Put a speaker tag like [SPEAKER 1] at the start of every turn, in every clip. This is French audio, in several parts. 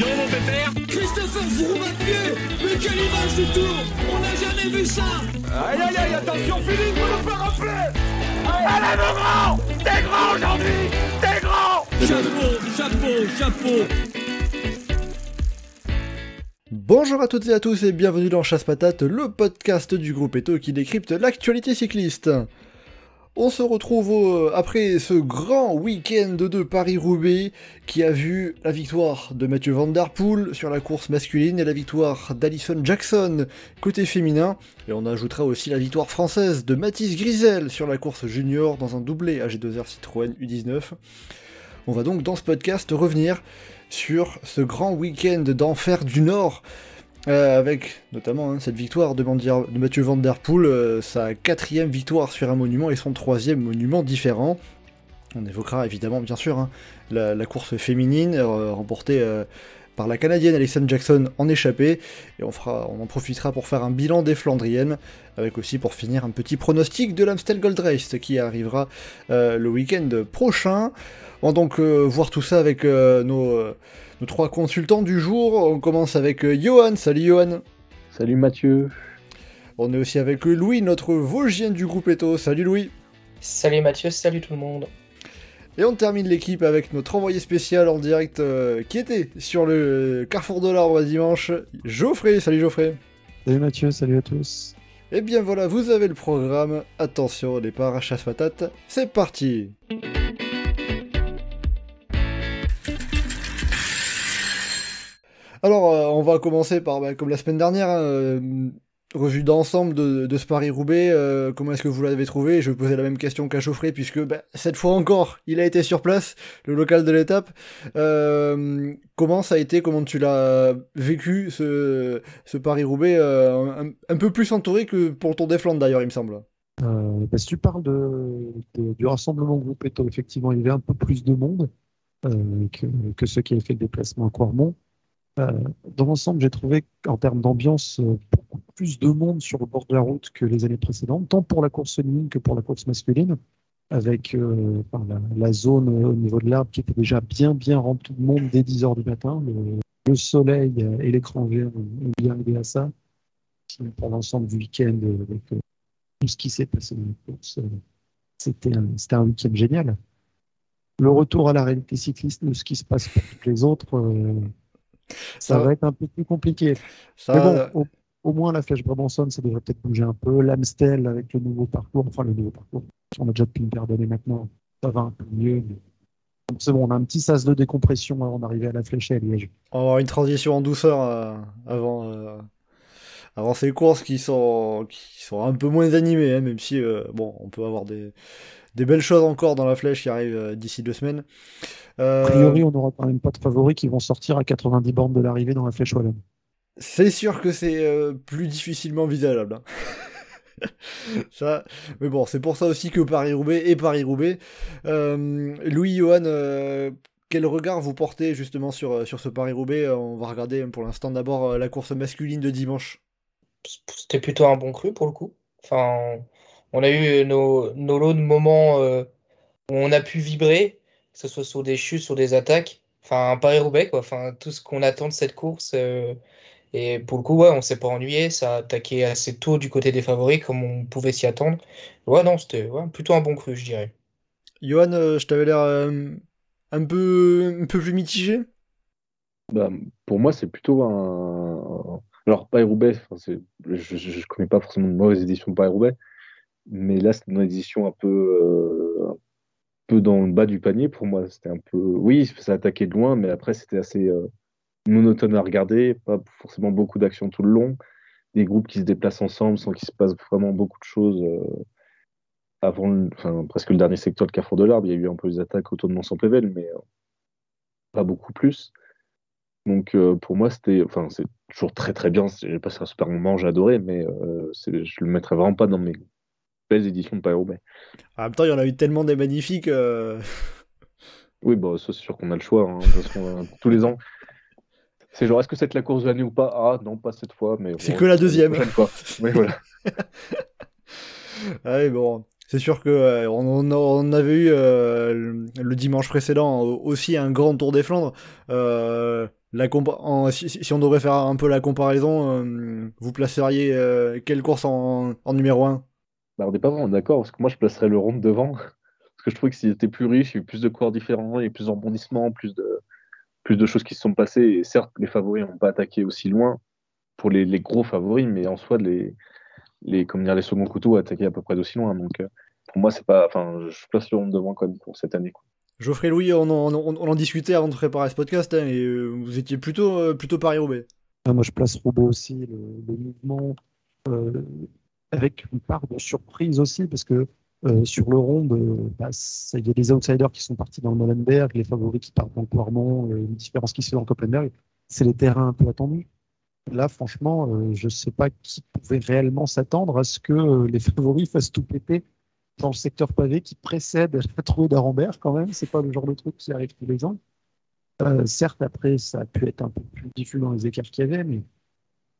[SPEAKER 1] donc mon pépère.
[SPEAKER 2] Christopher pied Mais quelle image du tour On n'a jamais vu ça.
[SPEAKER 3] Aïe aïe aïe, attention Philippe, vous nous faire rappeler Allez mon grand. T'es grand aujourd'hui. T'es grand.
[SPEAKER 2] Chapeau, chapeau, chapeau.
[SPEAKER 4] Bonjour à toutes et à tous et bienvenue dans Chasse Patate, le podcast du groupe Eto qui décrypte l'actualité cycliste. On se retrouve euh, après ce grand week-end de Paris-Roubaix qui a vu la victoire de Mathieu Van Der Poel sur la course masculine et la victoire d'Alison Jackson côté féminin. Et on ajoutera aussi la victoire française de Mathis Grisel sur la course junior dans un doublé AG2R Citroën U19. On va donc dans ce podcast revenir sur ce grand week-end d'enfer du Nord euh, avec notamment hein, cette victoire de, Mathieu Van Der Poel, euh, sa quatrième victoire sur un monument et son troisième monument différent. On évoquera évidemment bien sûr hein, la, course féminine euh, remportée par la Canadienne Alison Jackson en échappée et on, on en profitera pour faire un bilan des Flandriennes avec aussi pour finir un petit pronostic de l'Amstel Gold Race qui arrivera le week-end prochain. On va donc voir tout ça avec nos, nos trois consultants du jour. On commence avec euh, Johan. Salut Johan.
[SPEAKER 5] Salut Mathieu.
[SPEAKER 4] On est aussi avec euh, Louis, notre Vosgien du groupe Eto. Salut Louis.
[SPEAKER 6] Salut Mathieu, salut tout le monde.
[SPEAKER 4] Et on termine l'équipe avec notre envoyé spécial en direct euh, qui était sur le Carrefour de l'Arbre dimanche, Geoffrey. Salut Geoffrey.
[SPEAKER 7] Salut Mathieu, salut à tous.
[SPEAKER 4] Et bien voilà, vous avez le programme. Attention au départ à chasse patate. C'est parti. Alors, euh, on va commencer par, bah, comme la semaine dernière, euh, revue d'ensemble de, ce Paris-Roubaix. euh, comment est-ce que vous l'avez trouvé? Je vais poser la même question qu'à Chauffret, puisque bah, cette fois encore, il a été sur place, le local de l'étape. Comment ça a été? Comment tu l'as vécu, ce, Paris-Roubaix un, peu plus entouré que pour le Tour des Flandres, d'ailleurs, il me semble.
[SPEAKER 7] Si tu parles de, du rassemblement groupe Eto, effectivement, il y avait un peu plus de monde que, que ceux qui avaient fait le déplacement à Quarmont. Euh, dans l'ensemble, j'ai trouvé qu'en termes d'ambiance, euh, beaucoup plus de monde sur le bord de la route que les années précédentes, tant pour la course féminine que pour la course masculine, avec euh, la, zone au niveau de l'arbre qui était déjà bien, bien remplie de monde dès 10 heures du matin. Le, le soleil et l'écran géant ont bien aidé à ça. Pour l'ensemble du week-end, avec tout ce qui s'est passé dans la course, c'était un, un week-end génial. Le retour à la réalité cycliste de ce qui se passe pour toutes les autres, ça,
[SPEAKER 4] Ça-
[SPEAKER 7] va être un peu plus compliqué.
[SPEAKER 4] Ça,
[SPEAKER 7] Mais bon, au, au moins la flèche Brabançonne, ça devrait peut-être bouger un peu. L'Amstel avec le nouveau parcours, enfin le nouveau parcours, on a déjà pu me pardonner maintenant, ça va un peu mieux. mais- c'est bon, on a un petit sas de décompression avant d'arriver à la flèche et à Liège.
[SPEAKER 4] on va avoir une transition en douceur euh, avant, euh, avant ces courses qui sont, qui sont un peu moins animées, hein, même si euh, bon, on peut avoir des, des belles choses encore dans la flèche qui arrivent euh, d'ici deux semaines. Euh,
[SPEAKER 7] A priori, on n'aura quand même pas de favoris qui vont sortir à 90 bornes de l'arrivée dans la flèche wallonne.
[SPEAKER 4] c'est sûr que c'est euh, plus difficilement envisageable. hein. ça, mais bon, c'est pour ça aussi que Paris-Roubaix et Paris-Roubaix. Euh, Louis, Johan, euh, quel regard vous portez justement sur, sur ce Paris-Roubaix? On va regarder pour l'instant d'abord la course masculine de dimanche.
[SPEAKER 6] C'était plutôt un bon cru pour le coup. Enfin, on a eu nos, nos lots de moments euh, où on a pu vibrer, que ce soit sur des chutes, sur des attaques. Enfin, un Paris-Roubaix, quoi. Enfin, tout ce qu'on attend de cette course. euh, et pour le coup, ouais, on s'est pas ennuyé. Ça a attaqué assez tôt du côté des favoris, comme on pouvait s'y attendre. Ouais, non, c'était ouais, plutôt un bon cru, je dirais.
[SPEAKER 4] Johan, euh, je t'avais l'air euh, un peu, un peu plus mitigé.
[SPEAKER 5] Bah, pour moi, c'est plutôt un. Alors, Paris-Roubaix, je ne connais pas forcément de mauvaise édition de Paris-Roubaix, mais là, c'était une édition un peu, euh, peu dans le bas du panier pour moi. C'était un peu. Oui, ça attaquait de loin, mais après, c'était assez euh, monotone à regarder, pas forcément beaucoup d'action tout le long, des groupes qui se déplacent ensemble sans qu'il se passe vraiment beaucoup de choses. euh, avant, enfin, presque le dernier secteur, le Carrefour de l'Arbre, il y a eu un peu des attaques autour de Mont-Saint-Pével, mais euh, pas beaucoup plus. Donc pour moi, c'était, enfin, c'est toujours très très bien. J'ai passé un super moment, j'ai adoré, mais euh, je le mettrais vraiment pas dans mes belles éditions de Paris-Roubaix.
[SPEAKER 4] En même temps, il y en a eu tellement des magnifiques. euh,
[SPEAKER 5] Oui, bah, ça, c'est sûr qu'on a le choix. hein. Façon, euh, tous les ans, C'est genre, est-ce que c'est la course de l'année ou pas? Ah, non, pas cette fois, mais.
[SPEAKER 4] C'est
[SPEAKER 5] bon,
[SPEAKER 4] que la deuxième.
[SPEAKER 5] fois. Oui, voilà.
[SPEAKER 4] Ah bon, c'est sûr que euh, on, avait eu euh, le, dimanche précédent aussi un grand Tour des Flandres. Euh, La en, si, si, on devrait faire un peu la comparaison, vous placeriez quelle course en, en numéro 1
[SPEAKER 5] bah, On n'est pas vraiment d'accord, parce que moi je placerais le rond devant. Parce que je trouve que s'il était plus riche, il y a eu plus de coureurs différents, il y a eu plus de rebondissements, plus de, plus de choses qui se sont passées. Et certes, les favoris n'ont pas attaqué aussi loin pour les, les, gros favoris, mais en soi, les, les, comme dire, les seconds couteaux ont attaqué à peu près d'aussi loin. Donc euh, pour moi, c'est pas. Enfin, je place le rond devant quand même pour cette année. Quoi.
[SPEAKER 4] Geoffrey Louis, on en, on, en, discutait avant de préparer ce podcast, hein, et euh, vous étiez plutôt, euh, plutôt Paris-Roubaix.
[SPEAKER 7] Ah, moi, je place Roubaix aussi, le, mouvement, euh, avec une part de surprise aussi, parce que sur le rond, bah, il y a des outsiders qui sont partis dans le Molenberg, les favoris qui partent dans le Poirmont, une différence qui se fait dans Copenhague, c'est les terrains un peu attendus. Là, franchement, je ne sais pas qui pouvait réellement s'attendre à ce que les favoris fassent tout péter dans le secteur pavé qui précède la trouée d'Arambert quand même. C'est pas le genre de truc qui arrive tous les ans. Euh, certes, après, ça a pu être un peu plus diffus dans les écarts qu'il y avait, mais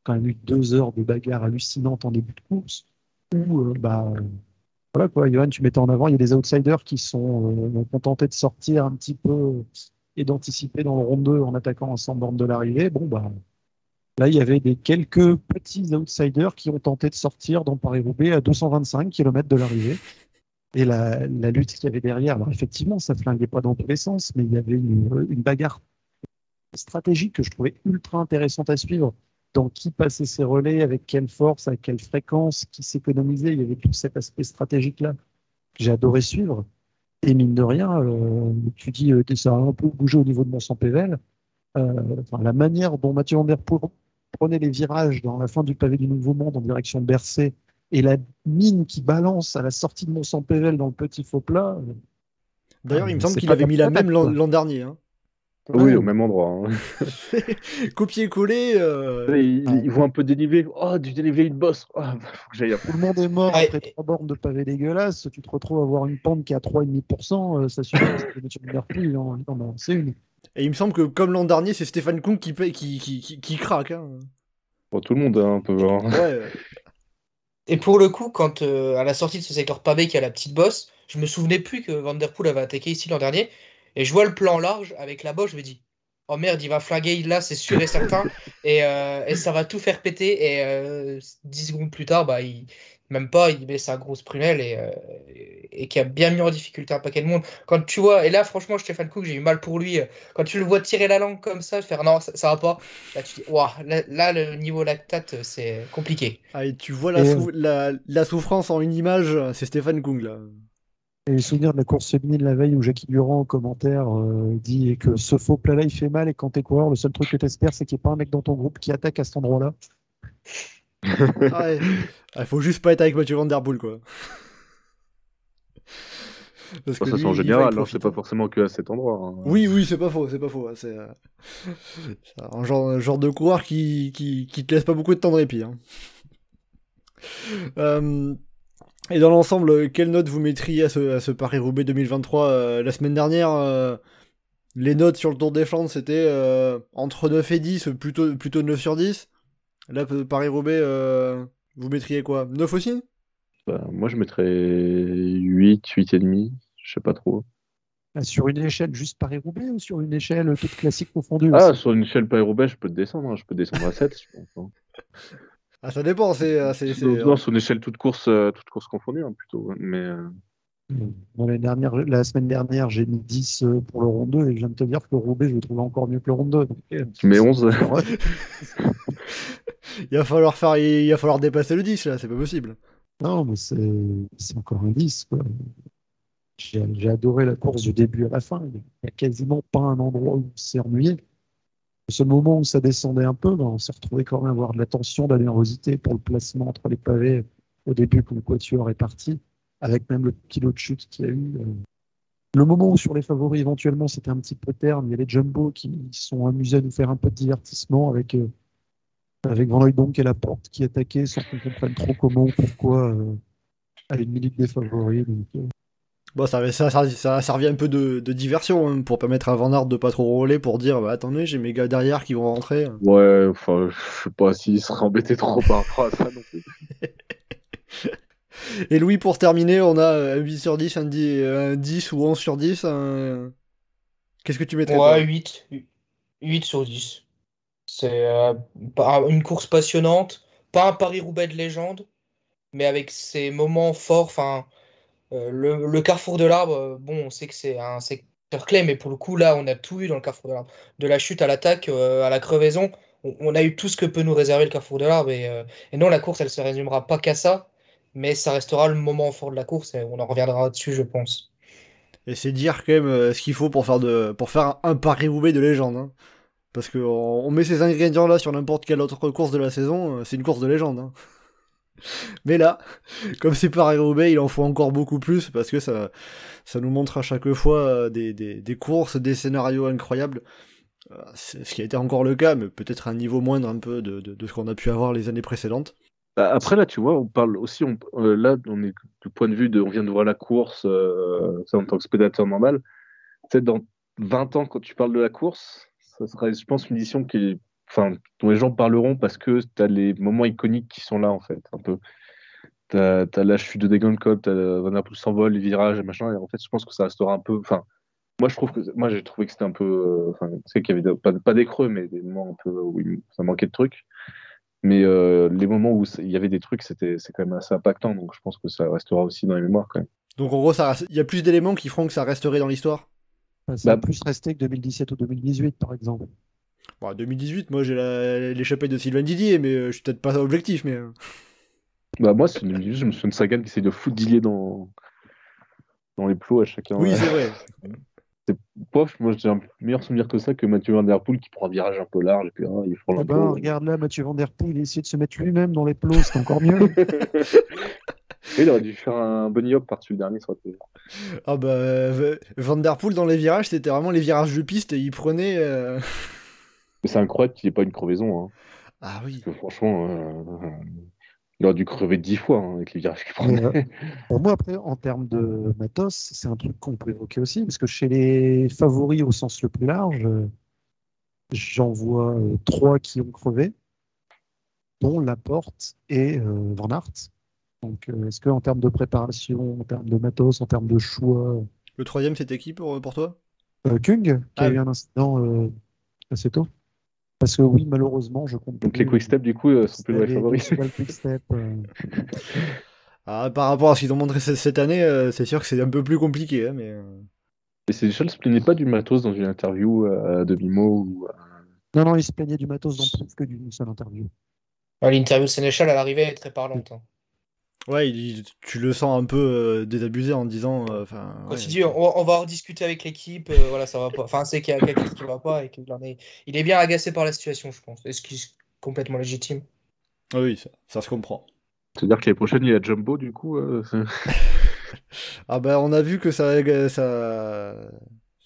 [SPEAKER 7] quand même eu deux heures de bagarre hallucinante en début de course où, euh, bah, voilà quoi, Johan, tu mettais en avant, il y a des outsiders qui sont euh, contentés de sortir un petit peu et d'anticiper dans le rond 2 en attaquant en bornes de l'arrivée. Bon, bah, là, il y avait des quelques petits outsiders qui ont tenté de sortir dans Paris-Roubaix à 225 km de l'arrivée et la, lutte qu'il y avait derrière. Alors effectivement, ça flinguait pas dans tous les sens, mais il y avait une, une bagarre stratégique que je trouvais ultra intéressante à suivre. Dans qui passait ses relais, avec quelle force, avec quelle fréquence, qui s'économisait. Il y avait tout cet aspect stratégique-là que j'ai adoré suivre. Et mine de rien, euh, tu dis euh, ça a un peu bougé au niveau de mon sang pével. Euh, enfin, la manière dont Mathieu Poel prenait les virages dans la fin du pavé du Nouveau Monde en direction de Bercé et la mine qui balance à la sortie de Mont Pével dans le petit faux plat.
[SPEAKER 4] D'ailleurs, il me semble qu'il avait mis la même l'an dernier. Hein.
[SPEAKER 5] Oui, au même endroit. Hein.
[SPEAKER 4] Copier-coller. Euh...
[SPEAKER 5] Il, voit un peu dénivelé. Oh, du dénivelé, une bosse. Oh, faut que j'aille
[SPEAKER 7] Tout le monde est mort après trois bornes de pavés dégueulasses. Tu te retrouves à avoir une pente qui est à 3,5%. Euh, ça suffit. C'est une.
[SPEAKER 4] Et il me semble que, comme l'an dernier, c'est Stéphane Kung qui, qui, qui, qui, craque. Hein.
[SPEAKER 5] tout le monde, hein, un peu. Hein.
[SPEAKER 6] Ouais. Et pour le coup, quand euh, à la sortie de ce secteur pavé qui a la petite bosse, je me souvenais plus que Vanderpool avait attaqué ici l'an dernier. Et je vois le plan large avec la bosse, je me dis Oh merde, il va flinguer là, c'est sûr et certain. et, euh, et, ça va tout faire péter. Et euh, 10 secondes plus tard, bah, il, même pas, il met sa grosse prunelle et, euh, et, qui a bien mis en difficulté un paquet de monde. Quand tu vois, et là franchement, Stéphane Cook, j'ai eu mal pour lui. Quand tu le vois tirer la langue comme ça, faire non, ça, va pas. Là, tu dis, là, le niveau lactate, c'est compliqué.
[SPEAKER 4] Ah, et tu vois la, la, souffrance en une image, c'est Stéphane Kung là.
[SPEAKER 7] Et le souvenir de la course féminine la veille où Jackie Durand en commentaire euh, dit que ce faux plat là il fait mal et quand t'es coureur, le seul truc que t'espères c'est qu'il n'y ait pas un mec dans ton groupe qui attaque à cet endroit-là.
[SPEAKER 4] ah Il faut juste pas être avec Mathieu Van Der Poel, quoi.
[SPEAKER 5] Parce que ça, c'est en général, c'est pas forcément que à cet endroit. Hein.
[SPEAKER 4] Oui, oui, c'est pas faux, c'est pas faux. Hein, c'est euh, un genre, genre de coureur qui, qui, qui, te laisse pas beaucoup de temps de répit. Hein. Euh, et dans l'ensemble, quelle note vous mettriez à ce, à ce Paris-Roubaix 2023 euh, La semaine dernière, les notes sur le Tour des Flandres, c'était entre 9 et 10, plutôt, plutôt 9 sur 10. Là, Paris-Roubaix, vous mettriez quoi? 9 aussi?
[SPEAKER 5] Bah, Moi, je mettrais 8, 8,5. Je sais pas trop.
[SPEAKER 7] Ah, sur une échelle juste Paris-Roubaix ou sur une échelle toute classique confondue
[SPEAKER 5] Ah, sur une échelle Paris-Roubaix, je peux te descendre. Hein. Je peux descendre à 7, je pense. Hein.
[SPEAKER 4] Ah, ça dépend. C'est,
[SPEAKER 5] euh, non, sur une échelle toute course, euh, toute course confondue, hein, plutôt. Mais. Euh,
[SPEAKER 7] la semaine dernière, j'ai mis 10 pour le rond 2 et je viens de te dire que le Roubaix, je le trouve encore mieux que le rond 2.
[SPEAKER 5] tu mets 11
[SPEAKER 4] il va falloir faire, il va falloir dépasser le 10 là, c'est pas possible.
[SPEAKER 7] Non, mais c'est encore un 10. J'ai adoré la course du début à la fin. Il n'y a quasiment pas un endroit où on s'est ennuyé. Le moment où ça descendait un peu, ben, on s'est retrouvé quand même à avoir de la tension, de la nervosité pour le placement entre les pavés au début quand le quatuor est parti, avec même le kilo de chute qu'il y a eu. Euh. Le moment où sur les favoris, éventuellement, c'était un petit peu terne, il y a les jumbo qui sont amusés à nous faire un peu de divertissement avec euh, avec Van et la porte qui attaquait sans qu'on comprenne trop comment ou pourquoi euh, à une minute des favoris. Euh.
[SPEAKER 4] Bon, ça, ça, ça, ça, revient un peu de, de diversion hein, pour permettre à Van Aert de pas trop rouler pour dire bah, attendez, j'ai mes gars derrière qui vont rentrer.
[SPEAKER 5] Ouais, enfin, je sais pas s'il serait embêté trop par rapport à ça non plus.
[SPEAKER 4] Et Louis, pour terminer, on a un 8 sur 10, un 10, un 10 ou 11 sur 10. Qu'est-ce que tu mettrais
[SPEAKER 6] Ouais, 8. 8 sur 10. C'est euh, pas- une course passionnante, pas un Paris-Roubaix de légende, mais avec ses moments forts. Enfin, le, le carrefour de l'arbre, euh, bon, on sait que c'est un secteur clé, mais pour le coup, là, on a tout eu dans le carrefour de l'arbre. De la chute à l'attaque, euh, à la crevaison, on, a eu tout ce que peut nous réserver le carrefour de l'arbre. Et, euh, non, la course, elle se résumera pas qu'à ça, mais ça restera le moment fort de la course et on en reviendra dessus, je pense.
[SPEAKER 4] Et c'est dire quand même euh, ce qu'il faut pour faire, de, pour faire un Paris-Roubaix de légende. hein. Parce qu'on on met ces ingrédients-là sur n'importe quelle autre course de la saison, euh, c'est une course de légende. hein. Mais là, comme c'est Paris-Roubaix, il en faut encore beaucoup plus parce que ça, ça nous montre à chaque fois euh, des, des, courses, des scénarios incroyables. Euh, Ce qui a été encore le cas, mais peut-être à un niveau moindre un peu de, de, ce qu'on a pu avoir les années précédentes.
[SPEAKER 5] Bah, Après, là, tu vois, on parle aussi, euh, là, on est du point de vue de, on vient de voir la course, euh, en tant que spectateur normal. Peut-être dans 20 ans, quand tu parles de la course, ça sera, je pense, une édition qui est, enfin, dont les gens parleront parce que tu as les moments iconiques qui sont là, en fait, un peu. Tu as, la chute de Degenkolb, tu as Van Der Poel s'envole, les virages et machin, et en fait, je pense que ça restera un peu, enfin, moi, je trouve que, moi, j'ai trouvé que c'était un peu, euh, enfin, tu sais qu'il y avait de- pas, pas des creux, mais des moments un peu où il- ça manquait de trucs. Mais euh, les moments où il y avait des trucs, c'était c'est quand même assez impactant. Donc je pense que ça restera aussi dans les mémoires quand même.
[SPEAKER 4] Donc en gros, ça il y a plus d'éléments qui feront que ça resterait dans l'histoire?
[SPEAKER 7] Enfin, ça a
[SPEAKER 5] Bah-
[SPEAKER 7] plus resté que 2017 ou 2018, par exemple.
[SPEAKER 4] Bon, 2018, moi j'ai la- l'échappée de Sylvain Didier, mais euh, je suis peut-être pas objectif, mais. euh,
[SPEAKER 5] Bah, moi, c'est une- je me souviens de Sagan qui essaie de foutre Dillier dans, dans les plots à chacun.
[SPEAKER 4] Oui, c'est vrai.
[SPEAKER 5] Pof, moi j'ai un meilleur souvenir que ça que Mathieu Van Der Poel qui prend un virage un peu large et puis hein, il frôle
[SPEAKER 7] Ah
[SPEAKER 5] un
[SPEAKER 7] bah,
[SPEAKER 5] peu.
[SPEAKER 7] regarde là, Mathieu Van Der Poel, il a essayé de se mettre lui-même dans les plots, c'est encore mieux.
[SPEAKER 5] Et il aurait dû faire un bunny hop par-dessus le dernier, ça
[SPEAKER 4] Ah bah, euh, Van Der Poel dans les virages, c'était vraiment les virages de piste, et il prenait. euh,
[SPEAKER 5] c'est incroyable qu'il n'y ait pas une crevaison. Hein.
[SPEAKER 4] Ah oui.
[SPEAKER 5] Parce que franchement, euh, il aurait dû crever dix fois hein, avec les virages qu'il
[SPEAKER 7] Mais,
[SPEAKER 5] prenait.
[SPEAKER 7] Pour moi, après, en termes de matos, c'est un truc qu'on peut évoquer aussi, parce que chez les favoris au sens le plus large, euh, j'en vois euh, trois qui ont crevé, dont Laporte et euh, Van Aert. Donc, euh, est-ce qu'en termes de préparation, en termes de matos, en termes de choix,
[SPEAKER 4] Le troisième, c'était qui pour, pour toi?
[SPEAKER 7] Euh, Kung, qui
[SPEAKER 4] Ah
[SPEAKER 7] a
[SPEAKER 4] oui.
[SPEAKER 7] eu un incident euh, assez tôt Parce que oui, malheureusement, je compte
[SPEAKER 5] Donc les quick steps, du coup, euh, sont plus dans les favoris.
[SPEAKER 7] Euh,
[SPEAKER 4] ah, Par rapport à ce qu'ils ont montré ce- cette année, euh, c'est sûr que c'est un peu plus compliqué, hein, mais. euh,
[SPEAKER 5] Mais c'est ne se plaignait pas du matos dans une interview euh, à demi-mot ou euh,
[SPEAKER 7] Non, non, il se plaignait du matos dans plus que d'une seule interview.
[SPEAKER 6] Ah, L'interview de Sénéchal à l'arrivée est très parlante. hein.
[SPEAKER 4] Ouais, il- tu le sens un peu euh, désabusé en disant. euh, Enfin.
[SPEAKER 6] Quand
[SPEAKER 4] ouais.
[SPEAKER 6] il dit on, va- on va rediscuter avec l'équipe, euh, voilà, ça va pas. Enfin, c'est qu'il y a quelque chose qui va pas et qu'il en est. Il est bien agacé par la situation, je pense. Et ce qui est complètement légitime.
[SPEAKER 4] Ah oui, ça, ça se comprend.
[SPEAKER 5] C'est-à-dire que l'année prochaine, il y a Jumbo, du coup. euh,
[SPEAKER 4] Ah bah, on a vu que ça. ça...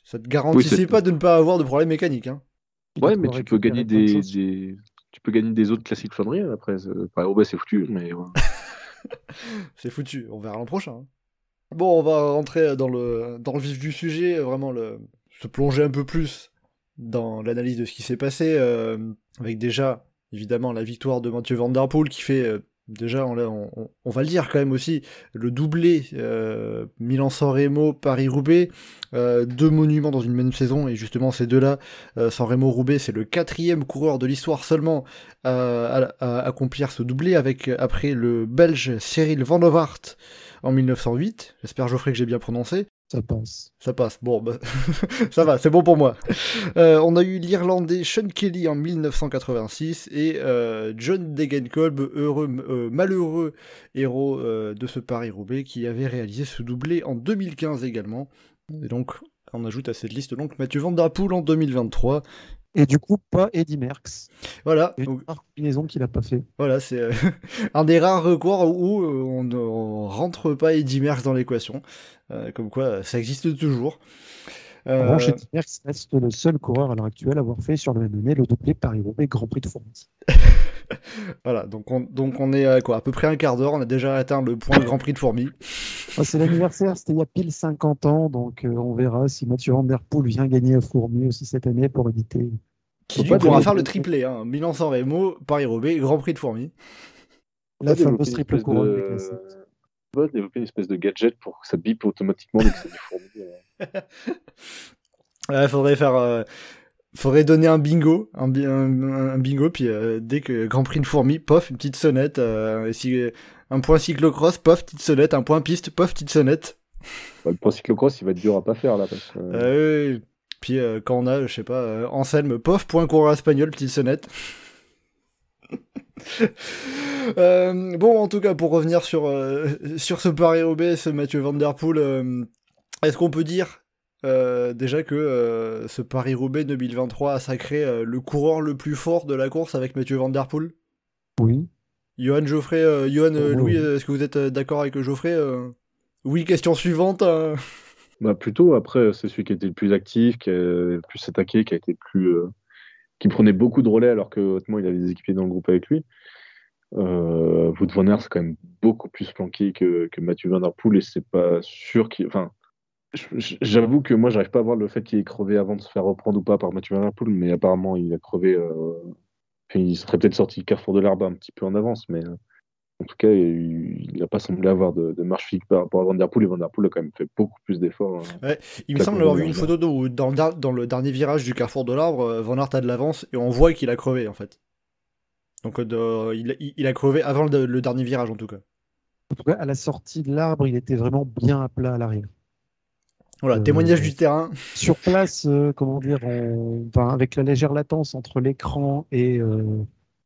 [SPEAKER 4] Ça te garantissait pas de ne pas avoir de problème mécanique. Hein.
[SPEAKER 5] Ouais, mais tu peux gagner des, des- tu peux gagner des autres classiques Flandriens après. c'est- Paris Roubaix, c'est foutu, mais ouais.
[SPEAKER 4] C'est foutu, on verra l'an prochain. hein. Bon, on va rentrer dans le, dans le vif du sujet, vraiment le, se plonger un peu plus dans l'analyse de ce qui s'est passé, euh, avec déjà, évidemment, la victoire de Mathieu Van Der Poel qui fait, euh, déjà, on, va le dire quand même aussi, le doublé euh, Milan-San Remo, Paris-Roubaix, euh, deux monuments dans une même saison, et justement ces deux-là, euh, San Remo-Roubaix, c'est le quatrième coureur de l'histoire seulement à, accomplir ce doublé avec après le Belge Cyril Van Waart en 1908. J'espère Geoffrey que j'ai bien prononcé.
[SPEAKER 7] Ça passe.
[SPEAKER 4] Ça passe. Bon, bah, ça va, c'est bon pour moi. Euh, on a eu l'Irlandais Sean Kelly en 1986 et euh, John Degenkolb, heureux, euh, malheureux héros de ce Paris-Roubaix, qui avait réalisé ce doublé en 2015 également. Et donc, on ajoute à cette liste donc Mathieu Van en 2023.
[SPEAKER 7] Et du coup, pas Eddie Merckx.
[SPEAKER 4] Voilà.
[SPEAKER 7] Une combinaison qu'il a pas fait.
[SPEAKER 4] Voilà, c'est euh, un des rares recours où euh, on ne rentre pas Eddie Merckx dans l'équation. Euh, comme quoi, ça existe toujours.
[SPEAKER 7] En revanche, Eddie Merckx reste le seul coureur à l'heure actuelle à avoir fait sur le même année le doublé Paris-Roubaix Grand Prix de France.
[SPEAKER 4] voilà, donc on, donc on est à quoi À peu près un quart d'heure, on a déjà atteint le point Grand Prix de Fourmi.
[SPEAKER 7] Ah, c'est l'anniversaire, c'était il y a pile 50 ans, donc euh, on verra si Mathieu Van Der Poel vient gagner à Fourmi aussi cette année pour éviter.
[SPEAKER 4] Qui lui pourra faire le triplé, hein. Milan-San Remo, Paris-Roubaix, Grand Prix de Fourmi.
[SPEAKER 7] La fameuse
[SPEAKER 5] une
[SPEAKER 7] triple
[SPEAKER 5] espèce
[SPEAKER 7] couronne
[SPEAKER 5] de-. On va développer une espèce de gadget pour que ça bip automatiquement dès que c'est des fourmis.
[SPEAKER 4] Ouais, faudrait faire, euh, faudrait donner un bingo, un, bingo, puis dès que Grand Prix de fourmi, pof, une petite sonnette. si, un point cyclocross, pof, petite sonnette. Un point piste, pof, petite sonnette.
[SPEAKER 5] le point cyclocross, il va être dur à pas faire là. Parce
[SPEAKER 4] oui. Puis quand on a, je sais pas, Anselme, pof, point coureur espagnol, petite sonnette. Euh, bon, en tout cas, pour revenir sur, euh, sur ce Paris-Roubaix, ce Mathieu Van Der Poel, euh, est-ce qu'on peut dire déjà que ce Paris-Roubaix 2023 a sacré le coureur le plus fort de la course avec Mathieu Van Der Poel
[SPEAKER 7] Oui.
[SPEAKER 4] Johan Geoffrey, Johan Louis, est-ce que vous êtes d'accord avec Geoffrey Oui, question suivante. Hein.
[SPEAKER 5] Bah plutôt, après, c'est celui qui a été le plus actif, qui a le plus attaqué, qui a été le plus qui prenait beaucoup de relais alors que hautement il avait des équipiers dans le groupe avec lui. Euh, Wout van Aert, c'est quand même beaucoup plus planqué que, que Mathieu Van Der Poel et c'est pas sûr qu'il. Enfin, j'avoue que moi, j'arrive pas à voir le fait qu'il ait crevé avant de se faire reprendre ou pas par Mathieu Van Der Poel, mais apparemment, il a crevé. Euh... il serait peut-être sorti Carrefour de l'Arbre un petit peu en avance, mais euh, en tout cas, il n'a pas semblé avoir de, marche physique par rapport à Van Der Poel et Van Der Poel a quand même fait beaucoup plus d'efforts.
[SPEAKER 4] Hein. il me semble avoir vu une photo où dans, dans, le dernier virage du Carrefour de l'Arbre, euh, Van Aert a de l'avance et on voit qu'il a crevé en fait. Donc il, a crevé avant le, dernier virage en tout cas.
[SPEAKER 7] En tout cas, à la sortie de l'arbre, il était vraiment bien à plat à l'arrière.
[SPEAKER 4] Voilà, témoignage du terrain.
[SPEAKER 7] Sur place, euh, comment dire, avec la légère latence entre l'écran et,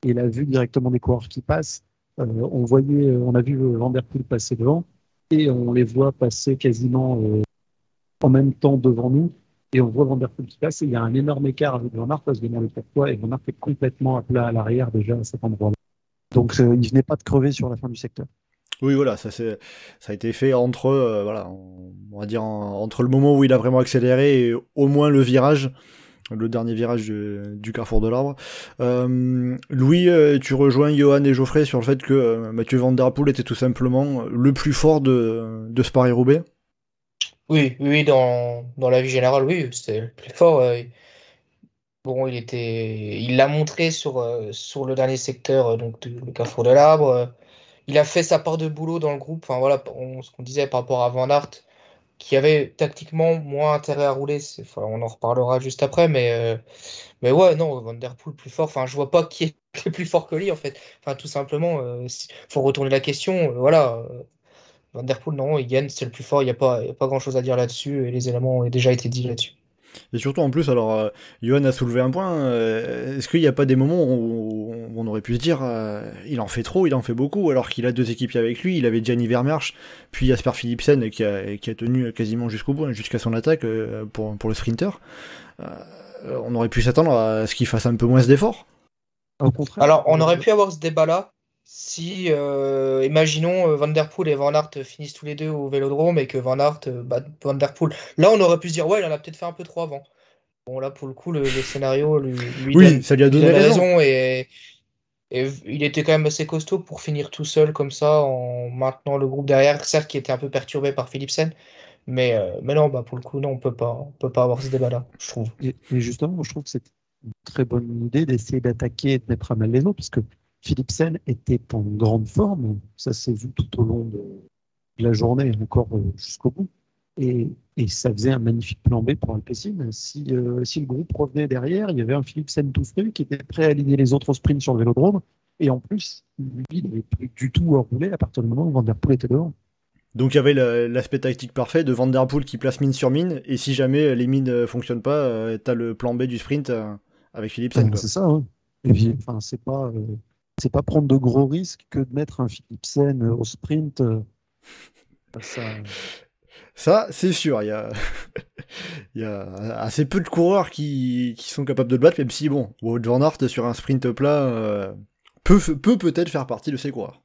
[SPEAKER 7] et la vue directement des coureurs qui passent, euh, on voyait, on a vu Van Der Poel passer devant et on les voit passer quasiment en même temps devant nous et on voit Van Der Poel qui passe, et il y a un énorme écart avec Van Aert, se demander pourquoi, et Van Aert est complètement à plat à l'arrière déjà à cet endroit-là. Donc il il venait pas de crever sur la fin du secteur.
[SPEAKER 4] Oui, voilà, ça, ça a été fait entre, euh, voilà, on va dire entre le moment où il a vraiment accéléré et au moins le virage, le dernier virage du, carrefour de l'arbre. Euh, Louis, euh, tu rejoins Johan et Geoffrey sur le fait que Mathieu Van Der Poel était tout simplement le plus fort de, de ce Paris-Roubaix
[SPEAKER 6] oui, oui, dans, la vie générale, oui, c'était le plus fort. Bon, il était, il l'a montré sur, sur le dernier secteur, donc le carrefour de l'arbre. Il a fait sa part de boulot dans le groupe. Enfin voilà, ce qu'on disait par rapport à Van Aert, qui avait tactiquement moins intérêt à rouler. On en reparlera juste après, mais euh, mais ouais, non, Van Der Poel plus fort. Enfin, je vois pas qui est plus fort que lui en fait. Tout simplement, il faut retourner la question. voilà, Van Der Poel, non, il gagne, c'est le plus fort, il n'y a pas, pas grand chose à dire là-dessus, et les éléments ont déjà été dits là-dessus.
[SPEAKER 4] Et surtout, en plus, alors, euh, Johan a soulevé un point, euh, est-ce qu'il n'y a pas des moments où, on aurait pu se dire, euh, il en fait trop, il en fait beaucoup, alors qu'il a deux équipiers avec lui, il avait Gianni Vermersch, puis Jasper Philipsen, qui a, qui a tenu quasiment jusqu'au bout, jusqu'à son attaque pour, pour le sprinter. on aurait pu s'attendre à ce qu'il fasse un peu moins d'efforts.
[SPEAKER 6] Au contraire. Alors, on aurait pu avoir ce débat-là, si, euh, imaginons, euh, Van Der Poel et Van Aert finissent tous les deux au Vélodrome et que Van Aert euh, bat Van Der Poel, là on aurait pu se dire ouais, il en a peut-être fait un peu trop avant. Bon là pour le coup le, scénario lui,
[SPEAKER 4] oui, ça lui a donné raison,
[SPEAKER 6] et, il était quand même assez costaud pour finir tout seul comme ça en maintenant le groupe derrière, certes qui était un peu perturbé par Philipsen, mais, mais non bah pour le coup non on peut pas on peut pas avoir ce débat là, je trouve.
[SPEAKER 7] Et, justement je trouve que c'est une très bonne idée d'essayer d'attaquer et de mettre à mal les autres parce que Philipsen était en grande forme, ça s'est vu tout au long de, la journée, encore euh, jusqu'au bout. Et, ça faisait un magnifique plan B pour Alpecin. Si, euh, si le groupe revenait derrière, il y avait un Philipsen tout frais qui était prêt à aligner les autres au sprint sur le vélodrome. Et en plus, lui, il n'avait plus du tout à rouler à partir du moment où Van Der Poel était devant.
[SPEAKER 4] Donc il y avait l'aspect tactique parfait de Van Der Poel qui place mine sur mine, et si jamais les mines ne fonctionnent pas, euh, tu as le plan B du sprint avec Philipsen.
[SPEAKER 7] c'est ça. Hein. enfin, c'est pas c'est pas prendre de gros risques que de mettre un Philipsen au sprint. Euh,
[SPEAKER 4] ça, c'est sûr. Il y a... il y a assez peu de coureurs qui, qui sont capables de le battre, même si, bon, Wout Van Aert sur un sprint plat euh, peut, peut peut-être faire partie de ces coureurs.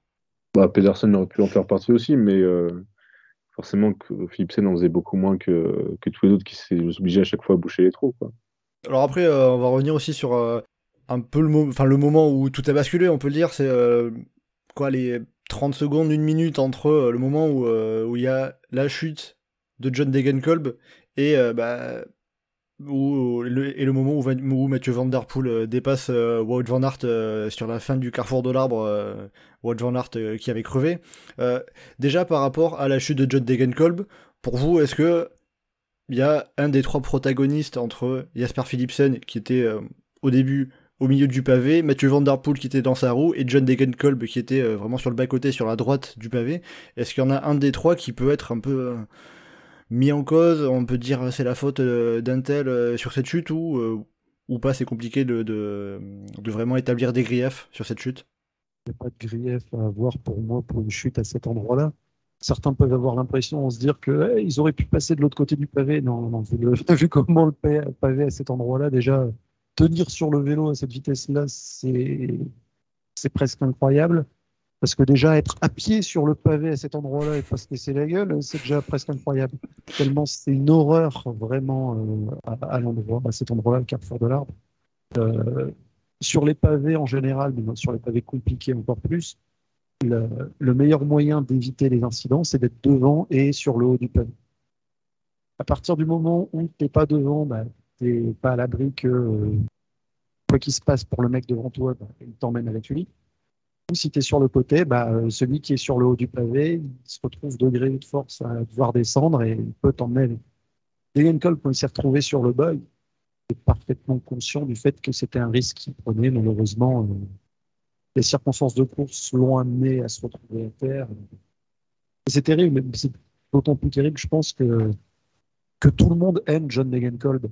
[SPEAKER 5] Bah, Pedersen aurait pu en faire partie aussi, mais euh, forcément que Philipsen en faisait beaucoup moins que, que tous les autres qui s'est obligé à chaque fois à boucher les trous. Quoi.
[SPEAKER 4] Alors après, on va revenir aussi sur un peu le, enfin, le moment où tout a basculé, on peut le dire, c'est euh, quoi les 30 secondes, une minute entre euh, le moment où euh, où il y a la chute de John Degenkolb et bah où, le, et le moment où, où Mathieu Van Der Poel dépasse Wout Van Aert sur la fin du carrefour de l'arbre, Wout Van Aert qui avait crevé. déjà par rapport à la chute de John Degenkolb, pour vous, est-ce que il y a un des trois protagonistes entre Jasper Philipsen, qui était au début au milieu du pavé, Mathieu Van qui était dans sa roue et John Degenkolb qui était vraiment sur le bas-côté, sur la droite du pavé. Est-ce qu'il y en a un des trois qui peut être un peu mis en cause? On peut dire c'est la faute d'un tel sur cette chute ou, ou pas? C'est compliqué de, de, vraiment établir des griefs sur cette chute?
[SPEAKER 7] Il n'y a pas de grief à avoir pour moi pour une chute à cet endroit-là certains peuvent avoir l'impression de se dire qu'ils ils auraient pu passer de l'autre côté du pavé. Non, non, vu, le, vu comment le pavé à cet endroit-là, déjà, tenir sur le vélo à cette vitesse-là, c'est, presque incroyable. Parce que déjà, être à pied sur le pavé à cet endroit-là et pas se laisser la gueule, c'est déjà presque incroyable. Tellement c'est une horreur vraiment euh, à, l'endroit, à cet endroit-là, le carrefour de l'arbre. Euh, sur les pavés en général, mais sur les pavés compliqués encore plus, le, meilleur moyen d'éviter les incidents, c'est d'être devant et sur le haut du pavé. À partir du moment où tu n'es pas devant, bah, tu n'es pas à l'abri que euh, quoi qu'il se passe pour le mec devant toi, bah, il t'emmène avec lui. Ou si tu es sur le côté, bah, euh, celui qui est sur le haut du pavé, il se retrouve degré de force à devoir descendre et il peut t'emmener. Degenkolb, quand il s'est retrouvé sur le bug, il est parfaitement conscient du fait que c'était un risque qu'il prenait, malheureusement. Euh, les circonstances de course l'ont amené à se retrouver à terre. C'est terrible, mais c'est d'autant plus terrible, je pense, que, que tout le monde aime John Degenkolb,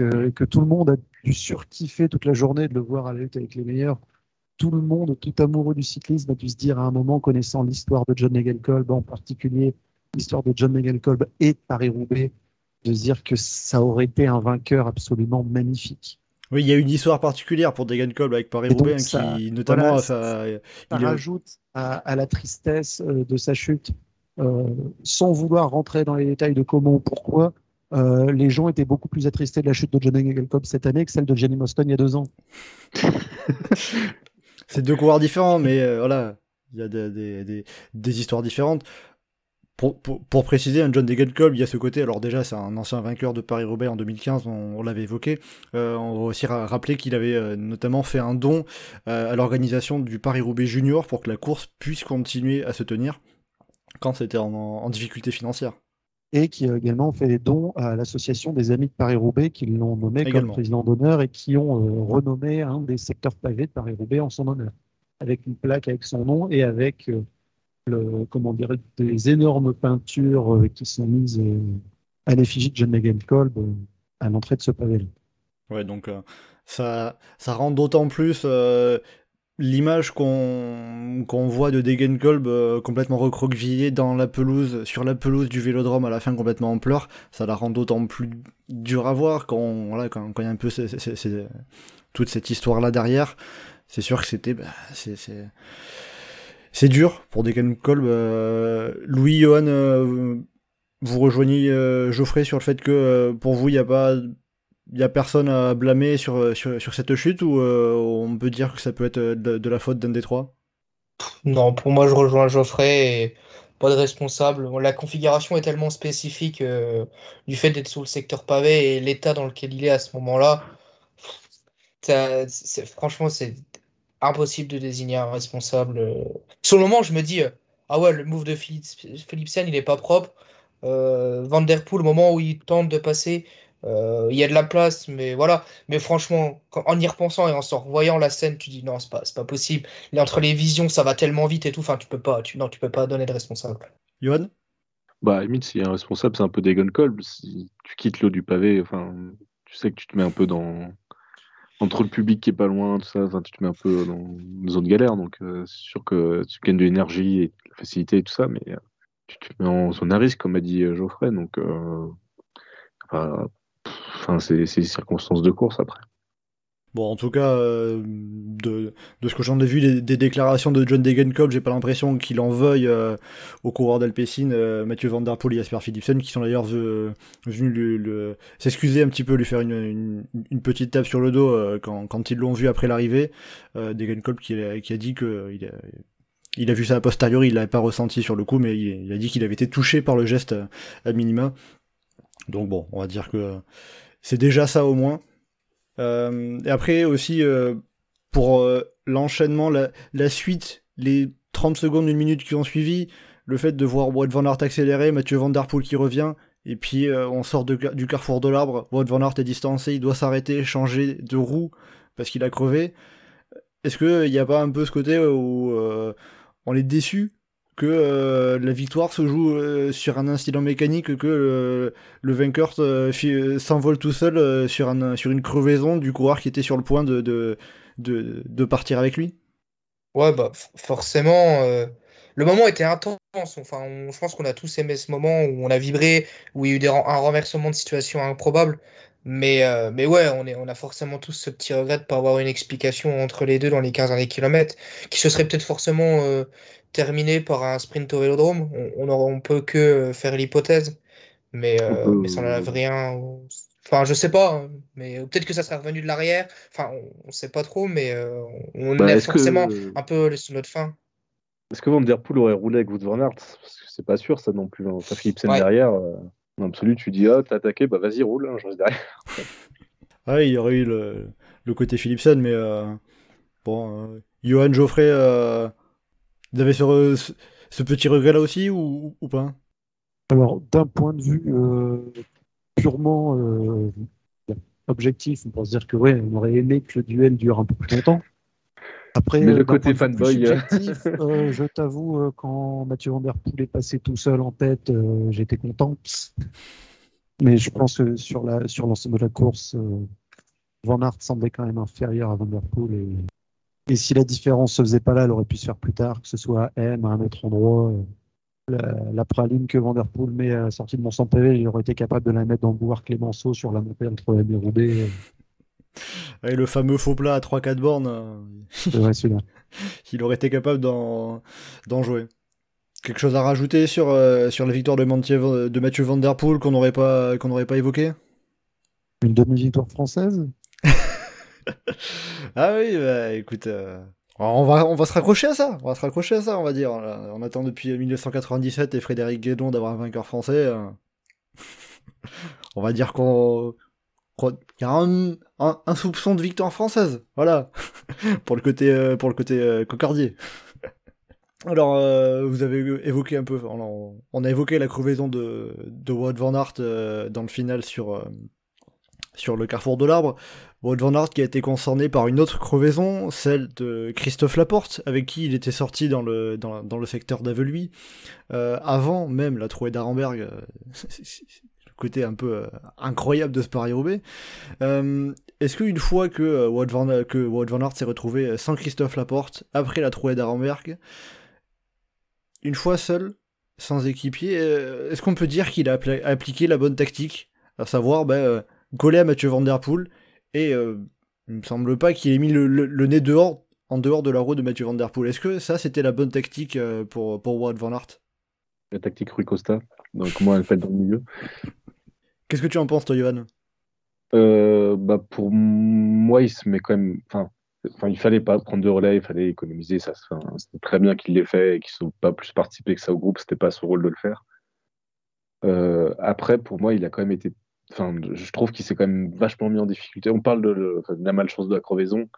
[SPEAKER 7] que, que tout le monde a dû surkiffer toute la journée de le voir à la lutte avec les meilleurs. Tout le monde, tout amoureux du cyclisme, a dû se dire à un moment, connaissant l'histoire de John Degenkolb, en particulier l'histoire de John Degenkolb et Paris-Roubaix, de se dire que ça aurait été un vainqueur absolument magnifique.
[SPEAKER 4] Oui, il y a une histoire particulière pour Degenkolb avec Paris-Roubaix, qui notamment
[SPEAKER 7] ça, rajoute à, la tristesse euh, de sa chute, euh, sans vouloir rentrer dans les détails de comment ou pourquoi. Euh, les gens étaient beaucoup plus attristés de la chute de John Degenkolb cette année que celle de Jenny Moston il y a deux ans.
[SPEAKER 4] C'est deux coureurs différents, mais voilà, il y a des, histoires différentes. Pour, préciser, un John Degenkolb, il y a ce côté, alors déjà c'est un ancien vainqueur de Paris-Roubaix en 2015, on, l'avait évoqué, euh, on va aussi rappeler qu'il avait euh, notamment fait un don euh, à l'organisation du Paris-Roubaix Junior pour que la course puisse continuer à se tenir quand c'était en, difficulté financière.
[SPEAKER 7] Et qui a également fait des dons à l'association des Amis de Paris-Roubaix, qui l'ont nommé comme président d'honneur et qui ont renommé un des secteurs pavés de Paris-Roubaix en son honneur, avec une plaque avec son nom et avec comment dire, des énormes peintures euh, qui sont mises euh, à l'effigie de John Degenkolb euh, à l'entrée de ce pavé.
[SPEAKER 4] Ouais, donc ça, ça rend d'autant plus l'image qu'on voit de Degenkolb complètement recroquevillé dans la pelouse, sur la pelouse du vélodrome à la fin complètement en pleurs, ça la rend d'autant plus dur à voir quand, quand, il y a un peu toute cette histoire-là derrière. C'est sûr que c'était... Bah, c'est dur pour des Kolb. Euh, Louis, Johan, euh, vous rejoignez euh, Geoffrey sur le fait que pour vous, il n'y a pas. Il a personne à blâmer sur, sur, cette chute ou on peut dire que ça peut être de, la faute d'un des trois?
[SPEAKER 6] Non, pour moi je rejoins Geoffrey et pas de responsable. La configuration est tellement spécifique du fait d'être sous le secteur pavé et l'état dans lequel il est à ce moment-là. Franchement, c'est impossible de désigner un responsable. Euh. Sur le moment, je me dis, euh, ah ouais, le move de Philipsen, il est pas propre. Euh, Van au moment où il tente de passer, il y a de la place, mais voilà. Mais franchement, en y repensant et en se revoyant la scène, tu dis non, c'est pas, pas possible. Et entre les visions, ça va tellement vite et tout. Enfin, tu peux pas, tu, non, tu peux pas donner de responsable.
[SPEAKER 4] Johan
[SPEAKER 5] Bah, limite, s'il y a un responsable, c'est un peu Dagon Kolb. Si tu quittes l'eau du pavé, enfin, tu sais que tu te mets un peu dans, entre le public qui est pas loin, tout ça, tu te mets un peu dans une zone galère, donc euh, c'est sûr que tu gagnes de l'énergie et de la facilité et tout ça, mais euh, tu te mets en zone à risque, comme a dit euh, Geoffrey, donc enfin, c'est des circonstances de course après.
[SPEAKER 4] Bon, en tout cas, euh, de, ce que j'en ai vu des, déclarations de John Degenkolb, j'ai pas l'impression qu'il en veuille euh, aux coureurs euh, Mathieu Van Der Poel et Jasper Philipsen, qui sont d'ailleurs venus s'excuser un petit peu, lui faire une, petite tape sur le dos quand, ils l'ont vu après l'arrivée. Degenkolb qui, a dit que il a vu ça a posteriori, il l'avait pas ressenti sur le coup, mais il, il, a dit qu'il avait été touché par le geste à minima. Donc bon, on va dire que c'est déjà ça au moins. Euh, et après aussi, euh, pour euh, l'enchaînement, la, suite, les 30 secondes, une minute qui ont suivi, le fait de voir Wout van Aert accélérer, Mathieu Van Der Poel qui revient, Et puis on sort du carrefour de l'arbre, Wout van Aert est distancé, il doit s'arrêter, changer de roue parce qu'il a crevé. Est-ce qu'il n'y a pas un peu ce côté où on est déçu euh, la victoire se joue euh, sur un incident mécanique, que euh, le vainqueur s'envole tout seul sur, un, sur une crevaison du coureur qui était sur le point de, partir avec lui
[SPEAKER 6] Ouais, bah forcément, le moment était intense. Enfin, je pense qu'on a tous aimé ce moment où on a vibré, où il y a eu un renversement de situation improbable. Mais, mais ouais, on, est, on a forcément tous ce petit regret de ne pas avoir une explication entre les deux dans les 15 derniers kilomètres, qui se serait peut-être forcément terminé par un sprint au vélodrome. On, on, peut que euh, faire l'hypothèse, mais, euh, mais ça n'enlève rien. Enfin, je sais pas, hein, mais peut-être que ça serait revenu de l'arrière. Enfin, on, ne sait pas trop, mais euh, on bah, est, forcément un peu sur notre fin.
[SPEAKER 5] Est-ce que Van Der Poel aurait roulé avec Wout van Aert? Parce que c'est pas sûr, ça non plus. T'as Philipsen derrière. En absolu, tu dis, ah, t'as attaqué, bah vas-y, roule, hein, je reste derrière.
[SPEAKER 4] ah, il y aurait eu le, le côté Philipsen, mais bon, Johan Geoffrey vous avez ce, ce petit regret-là aussi ou, ou, pas?
[SPEAKER 7] Alors, d'un point de vue euh, purement euh, objectif, on peut se dire que ouais, on aurait aimé que le duel dure un peu plus longtemps.
[SPEAKER 5] Après, Mais le côté fanboy.
[SPEAKER 7] euh, je t'avoue, euh, quand Mathieu Van Der Poel est passé tout seul en tête, j'étais content. Mais je pense que sur l'ensemble de la course, Van Aert semblait quand même inférieur à Van Der Poel et et si la différence se faisait pas là, elle aurait pu se faire plus tard, que ce soit à M, à un autre endroit. Euh, la, praline que Vanderpool met à la sortie de Mont PV, il aurait été capable de la mettre dans le boulevard Clémenceau sur la montée entre M et Roubaix.
[SPEAKER 4] Et le fameux faux plat à 3-4 bornes.
[SPEAKER 7] Euh, celui-là.
[SPEAKER 4] il aurait été capable d'en jouer. Quelque chose à rajouter sur, euh, sur la victoire de, de Mathieu Van Der Poel qu'on n'aurait pas, qu'on n'aurait pas évoqué?
[SPEAKER 7] Une demi-victoire française?
[SPEAKER 4] Ah oui, bah, écoute, euh, on, va, on va se raccrocher à ça, on va se raccrocher à ça, on va dire. On attend depuis 1997 et Frédéric Guédon d'avoir un vainqueur français. On va dire qu'on y a un, soupçon de victoire française, voilà, pour le côté, euh, pour le côté cocardier. Alors, vous avez évoqué un peu, on, a évoqué la crevaison de, de Wout Van Aert dans le final sur, le carrefour de l'arbre. Wout van Aert qui a été concerné par une autre crevaison, celle de Christophe Laporte, avec qui il était sorti dans le, dans, le secteur d'Aveluy, euh, avant même la trouée d'Arenberg, euh, côté un peu euh, incroyable de ce Paris-Roubaix. Est-ce qu'une fois que Wout van, que van Aert s'est retrouvé sans Christophe Laporte, après la trouée d'Arenberg, une fois seul, sans équipier, est-ce qu'on peut dire qu'il a appliqué la bonne tactique, à savoir ben, coller à Mathieu Van Der Poel et euh, il me semble pas qu'il ait mis le, nez dehors, en dehors de la roue de Mathieu Van Der. Est-ce que ça, c'était la bonne tactique euh, pour, pour Van Aert?
[SPEAKER 5] La tactique Rui Costa, donc moi, elle fait dans le milieu.
[SPEAKER 4] Qu'est-ce que tu en penses, toi, Johan?
[SPEAKER 5] Euh, bah Pour moi, il se met quand même. Enfin, il fallait pas prendre de relais, il fallait économiser. Ça, c'était très bien qu'il l'ait fait et qu'il ne soit pas plus participé que ça au groupe. C'était pas son rôle de le faire. après, pour moi, il a quand même été Enfin, je trouve qu'il s'est quand même vachement mis en difficulté. On parle de, la malchance de la crevaison.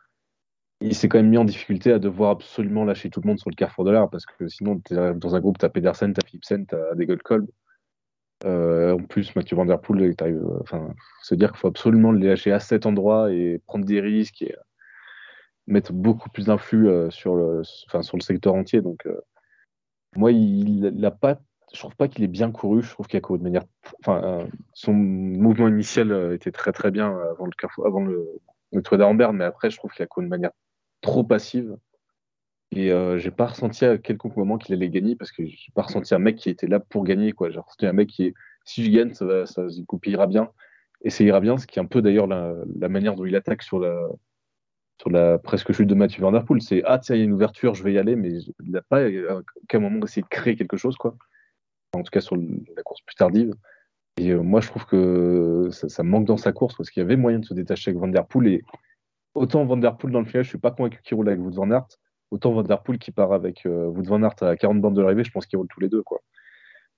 [SPEAKER 5] Il s'est quand même mis en difficulté à devoir absolument lâcher tout le monde sur le carrefour de l'art parce que sinon, dans un groupe, tu as Pedersen, tu as Philipsen, tu as Degold euh, en plus, Mathieu Van Der Poel, enfin, se dire qu'il faut absolument le lâcher à cet endroit et prendre des risques et mettre beaucoup plus d'influx euh, sur, le, enfin, sur le secteur entier. Donc, euh, moi, il n'a pas je trouve pas qu'il est bien couru. Je trouve qu'il a couru de manière. Enfin, euh, son mouvement initial euh, était très très bien avant le carrefour, avant le, le Tour mais après, je trouve qu'il a couru de manière trop passive. Et euh, j'ai pas ressenti à quelconque moment qu'il allait gagner parce que j'ai pas ressenti un mec qui était là pour gagner. J'ai ressenti un mec qui est si je gagne, ça, va, ça ira bien. Et ça ira bien, ce qui est un peu d'ailleurs la, manière dont il attaque sur la, sur la presque chute de Mathieu Van Der Poel. C'est ah, tiens, il y a une ouverture, je vais y aller, mais il n'a pas à aucun moment essayé de créer quelque chose. quoi en tout cas sur la course plus tardive. Et euh, moi, je trouve que ça, manque dans sa course parce qu'il y avait moyen de se détacher avec Van Der Poel. Et autant Van Der Poel dans le final, je suis pas convaincu qu'il roule avec Wout Van Aert. Autant Van Der Poel qui part avec euh, Wout Van Aert à 40 bandes de l'arrivée, je pense qu'ils roulent tous les deux. Quoi.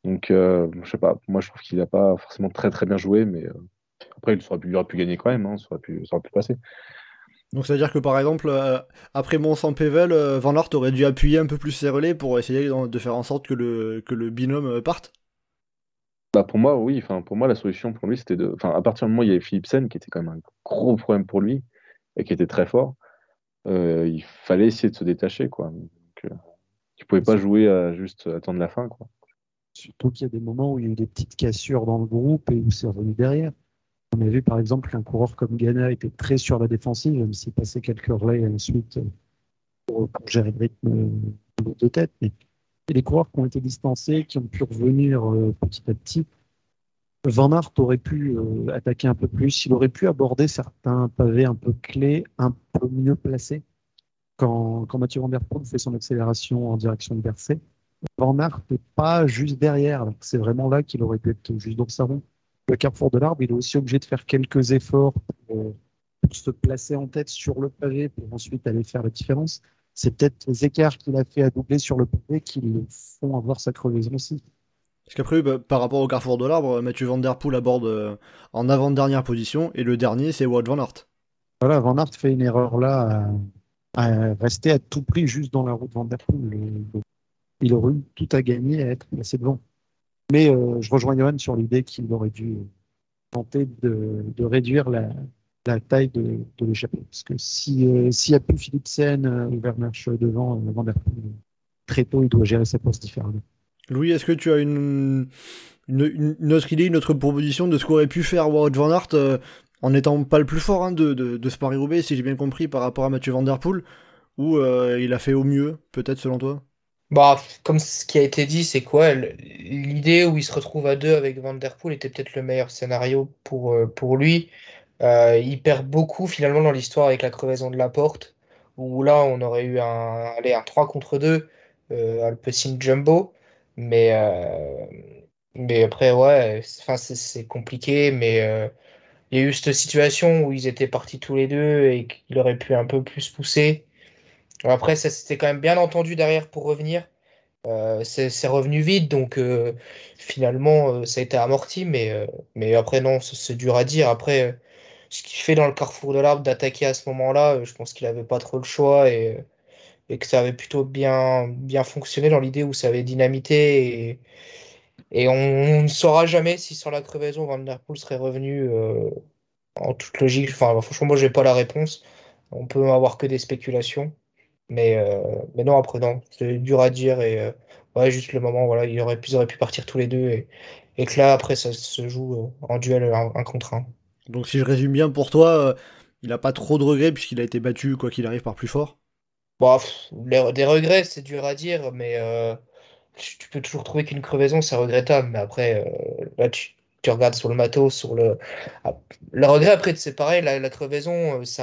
[SPEAKER 5] Donc, euh, je sais pas. Moi, je trouve qu'il n'a pas forcément très très bien joué, mais après, il aurait, pu, aurait pu gagner quand même. Hein, ça, aurait pu, ça aurait pu passer.
[SPEAKER 4] Donc c'est-à-dire que par exemple, euh, après Mont-Saint-Pével, euh, Van Aert aurait dû appuyer un peu plus ses relais pour essayer de faire en sorte que le, que le binôme euh, parte
[SPEAKER 5] Bah pour moi, oui. Enfin, pour moi, la solution pour lui, c'était de. Enfin, à partir du moment où il y avait Philipsen, qui était quand même un gros problème pour lui et qui était très fort, euh, il fallait essayer de se détacher, quoi. Donc, euh, tu pouvais pas jouer à juste attendre la fin, quoi.
[SPEAKER 7] Surtout qu'il y a des moments où il y a eu des petites cassures dans le groupe et où c'est revenu derrière. On a vu par exemple qu'un coureur comme Ghana était très sur la défensive, même s'il passait quelques relais ensuite euh, pour, pour gérer le rythme de tête. Mais et les coureurs qui ont été distancés, qui ont pu revenir euh, petit à petit. Van Aert aurait pu euh, attaquer un peu plus, il aurait pu aborder certains pavés un peu clés, un peu mieux placés. Quand, quand Mathieu Van Der Poel fait son accélération en direction de Bercé, Van Aert n'est pas juste derrière. C'est vraiment là qu'il aurait pu être juste dans sa roue. Le carrefour de l'arbre, il est aussi obligé de faire quelques efforts pour, pour se placer en tête sur le pavé pour ensuite aller faire la différence c'est peut-être les écarts qu'il a fait à doubler sur le pavé qui le font avoir sa crevaison aussi.
[SPEAKER 4] Parce qu'après, bah, par rapport au carrefour de l'arbre, Mathieu Van Der Poel aborde euh, en avant-dernière position, et le dernier, c'est Wout Van Aert.
[SPEAKER 7] Voilà, Van Aert fait une erreur là, à, rester à tout prix juste dans la route Van Der Poel. Il aurait eu tout à gagner à être placé devant. Mais euh, je rejoins Johan sur l'idée qu'il aurait dû tenter de réduire la, taille de, l'échappée. Parce que s'il si, euh, n'y a plus Philipsen euh, ou Vermersch devant euh, Van Der Poel, très tôt, il doit gérer sa poste différemment.
[SPEAKER 4] Louis, est-ce que tu as une, autre idée, une autre proposition de ce qu'aurait pu faire Wout Van Aert en n'étant pas le plus fort hein, de, de, de ce Paris-Roubaix, si j'ai bien compris, par rapport à Mathieu Van Der Poel, ou il a fait au mieux, peut-être selon toi?
[SPEAKER 6] Bah, comme ce qui a été dit, c'est quoi? L'idée où il se retrouve à deux avec Van Der Poel était peut-être le meilleur scénario pour, pour lui. Euh, il perd beaucoup finalement dans l'histoire avec la crevaison de la porte, où là on aurait eu un, allez, un 3 contre 2 euh, Alpecin Jumbo. Mais, euh, mais après, ouais, c'est compliqué. Mais euh, il y a eu cette situation où ils étaient partis tous les deux et qu'il aurait pu un peu plus pousser. Après, ça s'était quand même bien entendu derrière pour revenir. Euh, c'est revenu vite, donc finalement ça a été amorti, mais, mais après non, c'est dur à dire. Après, ce qu'il fait dans le carrefour de l'arbre d'attaquer à ce moment-là, euh, je pense qu'il n'avait pas trop le choix et, et, que ça avait plutôt bien, bien fonctionné dans l'idée où ça avait dynamité. Et, et on, ne saura jamais si sur la crevaison Van Der Poel serait revenu euh, en toute logique. Enfin, franchement, moi, je n'ai pas la réponse. On peut avoir que des spéculations. Mais, euh, mais non, après, non, c'est dur à dire. Et ouais, juste le moment, voilà, ils auraient pu partir tous les deux. Et, et que là, après, ça se joue en duel un contre un.
[SPEAKER 4] Donc si je résume bien pour toi, euh, il n'a pas trop de regrets puisqu'il a été battu quoi qu'il arrive par plus fort.
[SPEAKER 6] Bon, des regrets, c'est dur à dire, mais euh, tu peux toujours trouver qu'une crevaison, c'est regrettable. Mais après, euh, là, tu, regardes sur le matos, sur le. Ah, le regret, après, c'est pareil, la, crevaison, c'est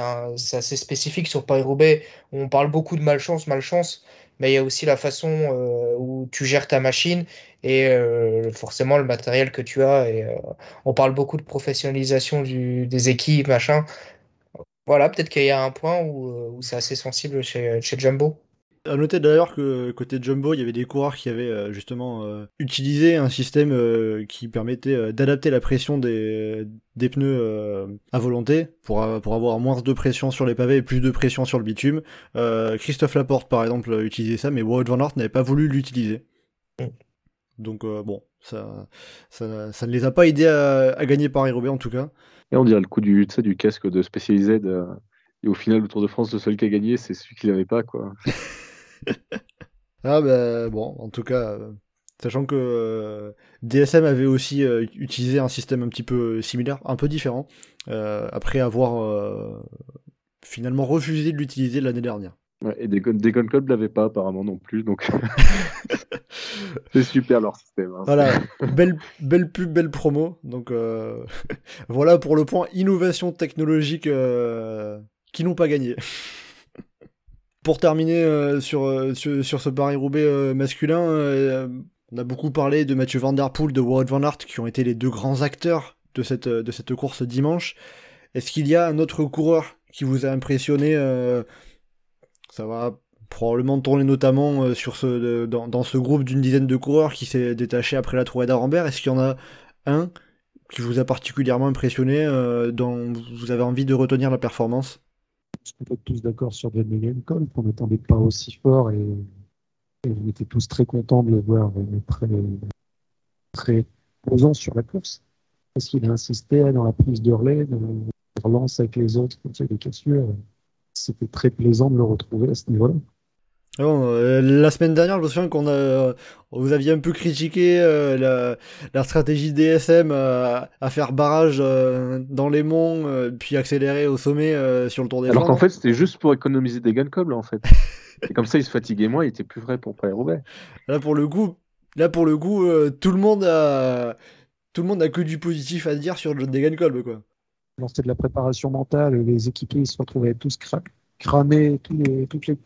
[SPEAKER 6] assez spécifique sur Paris-Roubaix. On parle beaucoup de malchance, malchance mais il y a aussi la façon euh, où tu gères ta machine et euh, forcément le matériel que tu as. Et, euh, on parle beaucoup de professionnalisation des équipes, machin. Voilà, peut-être qu'il y a un point où, c'est assez sensible chez, chez Jumbo.
[SPEAKER 4] À noter d'ailleurs que côté Jumbo, il y avait des coureurs qui avaient euh, justement euh, utilisé un système euh, qui permettait d'adapter la pression des, des pneus à volonté pour, pour avoir moins de pression sur les pavés et plus de pression sur le bitume. Christophe Laporte, par exemple, utilisait ça, mais Wout van Aert n'avait pas voulu l'utiliser. Mm. Donc bon, ça, ça, ça, ne les a pas aidés à, à gagner Paris-Roubaix en tout cas.
[SPEAKER 5] Et on dirait le coup du, du casque de Specialized. Et au final, le Tour de France, le seul qui a gagné, c'est celui qui l'avait pas, quoi.
[SPEAKER 4] ah ben bon, en tout cas, euh, sachant que euh, DSM avait aussi euh, utilisé un système un petit peu similaire, un peu différent, après avoir finalement refusé de l'utiliser l'année dernière.
[SPEAKER 5] Ouais, et Degon, Club l'avait pas apparemment non plus, donc c'est super leur système. Hein.
[SPEAKER 4] Voilà, belle, belle pub, belle promo. Donc voilà pour le point innovation technologique qui n'ont pas gagné. Pour terminer euh, euh, sur, sur, ce Paris-Roubaix euh, masculin, on a beaucoup parlé de Mathieu Van Der Poel, de Wout Van Aert, qui ont été les deux grands acteurs de cette, de cette course dimanche. Est-ce qu'il y a un autre coureur qui vous a impressionné Ça va probablement tourner notamment sur ce, dans, ce groupe d'une dizaine de coureurs qui s'est détaché après la trouée d'Arambert. Est-ce qu'il y en a un qui vous a particulièrement impressionné, dont vous avez envie de retenir la performance?
[SPEAKER 7] On peut être tous d'accord sur John Megancol, qu'on n'attendait pas aussi fort et, on était tous très contents de le voir très, très posant sur la course, parce qu'il a insisté dans la prise de relais, la relance avec les autres, quand il y a des cassures. C'était très plaisant de le retrouver à ce niveau-là.
[SPEAKER 4] Ah bon, euh, la semaine dernière, je me souviens qu'on a, vous aviez un peu critiqué euh, la, la, stratégie DSM à, à faire barrage euh, dans les monts, euh, puis accélérer au sommet sur le Tour des
[SPEAKER 5] Alors qu'en fait, c'était juste pour économiser des gun là, en fait. Et comme ça, il se fatiguait moins, il était plus vrai pour Paris-Roubaix.
[SPEAKER 4] Là, pour le coup, là, pour le coup tout le monde a tout le monde a que du positif à dire sur le Degan Kolb, quoi.
[SPEAKER 7] C'était de la préparation mentale, les équipiers se retrouvaient tous cramer tous les, toutes les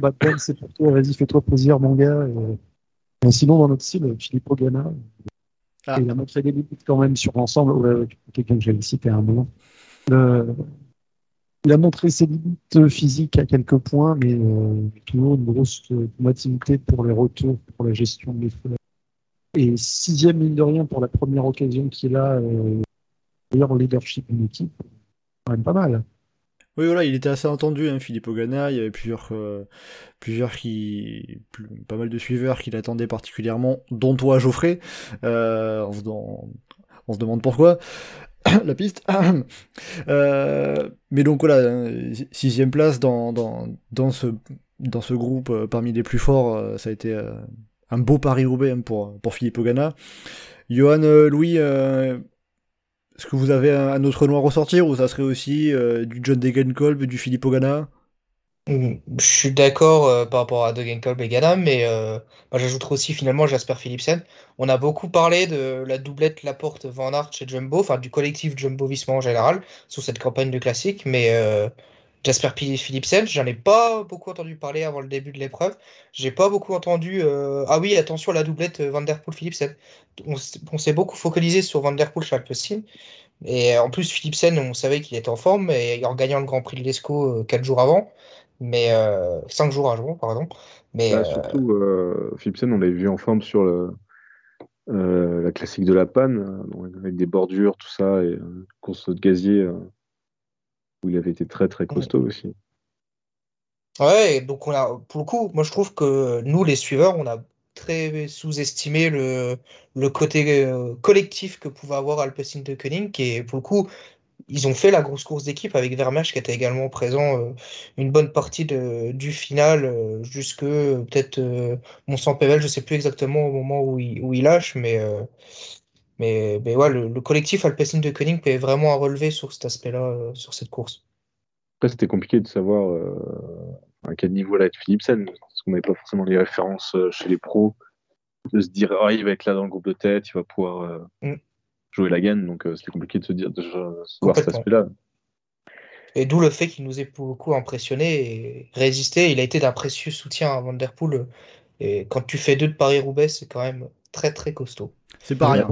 [SPEAKER 7] bad c'est pour toi, vas-y, fais-toi plaisir, mon gars. Et, sinon, dans notre style, Philippe Ogana, ah. il a montré des limites quand même sur l'ensemble. Quelqu'un que j'avais cité à un moment. il a montré ses limites physiques à quelques points, mais euh, toujours une grosse combativité pour les retours, pour la gestion des feux. Et sixième, mine de rien, pour la première occasion qu'il a, euh, d'ailleurs, leadership d'une équipe, quand même pas mal.
[SPEAKER 4] Oui, voilà, il était assez entendu, hein, Philippe Ogana. Il y avait plusieurs, euh, plusieurs qui, pas mal de suiveurs qui l'attendaient particulièrement, dont toi, Geoffrey. Euh, on, se, demande pourquoi. la piste. euh, mais donc voilà, hein, sixième place dans, dans, dans, ce, dans ce groupe parmi les plus forts, ça a été un beau Paris-Roubaix hein, pour, pour Philippe Ogana. Johan Louis, est-ce que vous avez un, autre nom à ressortir ou ça serait aussi euh, du John Degenkolb, du Philippe Ogana?
[SPEAKER 6] Mm, Je suis d'accord euh, par rapport à Degenkolb et Ghana, mais euh, j'ajouterai aussi finalement Jasper Philipsen. On a beaucoup parlé de la doublette Laporte Van Aert chez Jumbo, enfin du collectif Jumbo Visma en général, sous cette campagne de classique, mais Jasper Philipsen, j'en ai pas beaucoup entendu parler avant le début de l'épreuve. J'ai pas beaucoup entendu. Ah oui, attention à la doublette Van Der Poel Philipsen. On, s'est beaucoup focalisé sur Van Der Poel. Et en plus, Philipsen, on savait qu'il était en forme et en gagnant le Grand Prix de l'Esco 4 jours avant. Mais 5 jours avant, pardon. Mais
[SPEAKER 5] bah, surtout, Philipsen, on l'avait vu en forme sur le, la classique de la panne, avec des bordures, tout ça, et course de gazier où il avait été très très costaud aussi.
[SPEAKER 6] Ouais, donc on a, pour le coup, moi je trouve que nous, les suiveurs, on a très sous-estimé le, le côté euh, collectif que pouvait avoir Alpecin de Koenig, et pour le coup, ils ont fait la grosse course d'équipe avec Vermeersch qui était également présent euh, une bonne partie de, du final, euh, jusque peut-être mon sang Pével, je sais plus exactement au moment où il, où il lâche, mais mais, mais ouais, le, collectif Alpecin de Koenig peut vraiment à relever sur cet aspect-là, euh, sur cette course.
[SPEAKER 5] Après, c'était compliqué de savoir euh, à quel niveau là être Philipsen, parce qu'on n'avait pas forcément les références euh, chez les pros, de se dire, ah, il va être là dans le groupe de tête, il va pouvoir mm. jouer la gagne, donc c'était compliqué de se dire, de, voir cet aspect-là.
[SPEAKER 6] Et d'où le fait qu'il nous ait beaucoup impressionné et résisté. Il a été d'un précieux soutien à Vanderpool. Et quand tu fais deux de Paris-Roubaix, c'est quand même très très costaud.
[SPEAKER 4] C'est pas rien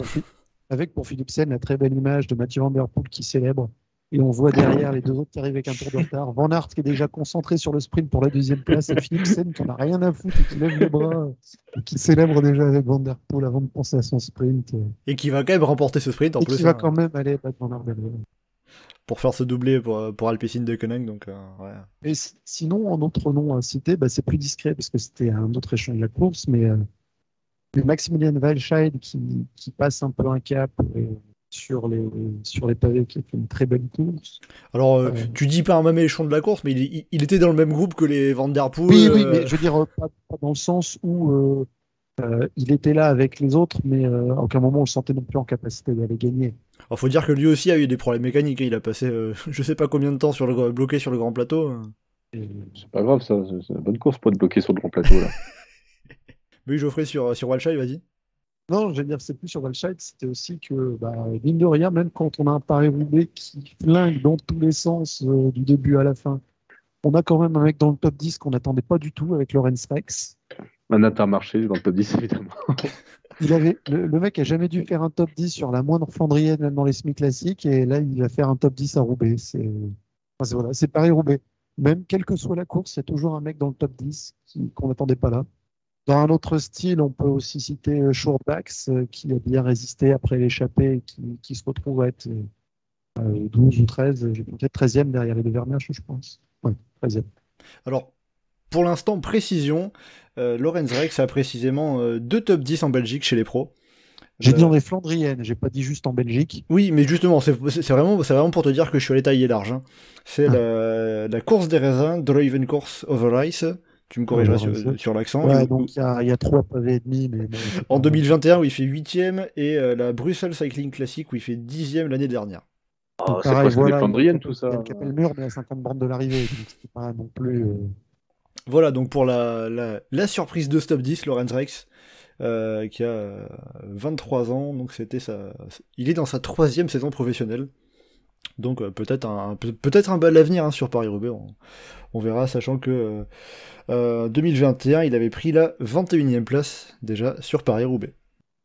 [SPEAKER 7] avec pour Philipsen la très belle image de Mathieu Van Der Poel qui célèbre. Et on voit derrière les deux autres qui arrivent avec un tour de retard. Van Aert qui est déjà concentré sur le sprint pour la deuxième place et Philipsen qui n'en a rien à foutre et qui lève les bras et qui célèbre déjà avec Van Der Poel avant de penser à son sprint.
[SPEAKER 4] Et qui va quand même remporter ce sprint en
[SPEAKER 7] et
[SPEAKER 4] plus.
[SPEAKER 7] qui va hein. quand même aller battre Van Aert
[SPEAKER 4] pour faire ce doublé pour, pour Alpecin de Koenig. Donc, euh, ouais.
[SPEAKER 7] Et sinon, en autre nom à citer, bah, c'est plus discret parce que c'était un autre échange de la course, mais euh, Maximilian Walscheid qui, qui, passe un peu un cap euh, sur les, sur les pavés, qui a fait une très belle course.
[SPEAKER 4] Alors, euh, euh, tu dis pas un même échelon de la course, mais il, il, était dans le même groupe que les Van Der Poel.
[SPEAKER 7] Oui, oui, mais je veux dire, pas, dans le sens où il était là avec les autres, mais à aucun moment on le sentait non plus en capacité d'aller gagner.
[SPEAKER 4] Il faut dire que lui aussi a eu des problèmes mécaniques. Hein. Il a passé je sais pas combien de temps sur le, bloqué sur le grand plateau.
[SPEAKER 5] C'est pas grave, ça. C'est une bonne course pour être bloqué sur le grand plateau. là.
[SPEAKER 4] Oui, Geoffrey, sur, sur Walshide, vas-y.
[SPEAKER 7] Non, je veux dire, c'est plus sur Walshide, c'était aussi que, bah, mine de rien, même quand on a un Paris-Roubaix qui flingue dans tous les sens euh, du début à la fin, on a quand même un mec dans le top 10 qu'on n'attendait pas du tout avec Lorenz Rex.
[SPEAKER 5] Un intermarché dans le top 10, évidemment.
[SPEAKER 7] il avait, le, mec a jamais dû faire un top 10 sur la moindre Flandrienne, même dans les semi classiques, et là, il va faire un top 10 à Roubaix. C'est voilà, Paris-Roubaix. Même quelle que soit la course, il y a toujours un mec dans le top 10 qu'on n'attendait pas là. Dans un autre style, on peut aussi citer euh, Shortbacks, euh, qui a bien résisté après l'échappée et qui, se retrouve à être 12 euh, ou 13, peut-être 13e derrière les deux Vermeersch, je pense. Oui, 13e.
[SPEAKER 4] Alors, pour l'instant, précision, Lorenz Rex a précisément deux top 10 en Belgique chez les pros.
[SPEAKER 7] J'ai
[SPEAKER 4] Euh,
[SPEAKER 7] dit en est flandrienne, j'ai pas dit juste en Belgique.
[SPEAKER 4] Oui, mais justement, c'est vraiment, c'est vraiment pour te dire que je suis allé tailler large. hein. C'est
[SPEAKER 7] Ah.
[SPEAKER 4] la, la course des raisins, Driven Course over Ice. Tu me corrigeras sur, l'accent.
[SPEAKER 7] Ouais,
[SPEAKER 4] Et-
[SPEAKER 7] donc il y a, il y a trois pavés et demi, mais c'est
[SPEAKER 4] En
[SPEAKER 7] pas-
[SPEAKER 4] 2021, où il fait 8ème, et euh, la Bruxelles Cycling Classic, où il fait 10ème l'année dernière.
[SPEAKER 5] Ah, c'est
[SPEAKER 7] Pareil,
[SPEAKER 5] presque
[SPEAKER 7] voilà,
[SPEAKER 5] des Flandriennes, tout ça.
[SPEAKER 7] Il y a le Capelmur, mais à 50 bornes de l'arrivée, donc c'est pas non plus. euh,
[SPEAKER 4] Voilà, donc pour la, la, la surprise de Stop 10, Lorenz Rex, euh, qui a euh, 23 ans, donc c'était sa, il est dans sa troisième saison professionnelle. Donc euh, peut-être un, peut- peut-être un bel avenir hein, sur Paris-Roubaix, on, on verra, sachant que euh, euh, 2021, il avait pris la 21e place déjà sur Paris-Roubaix.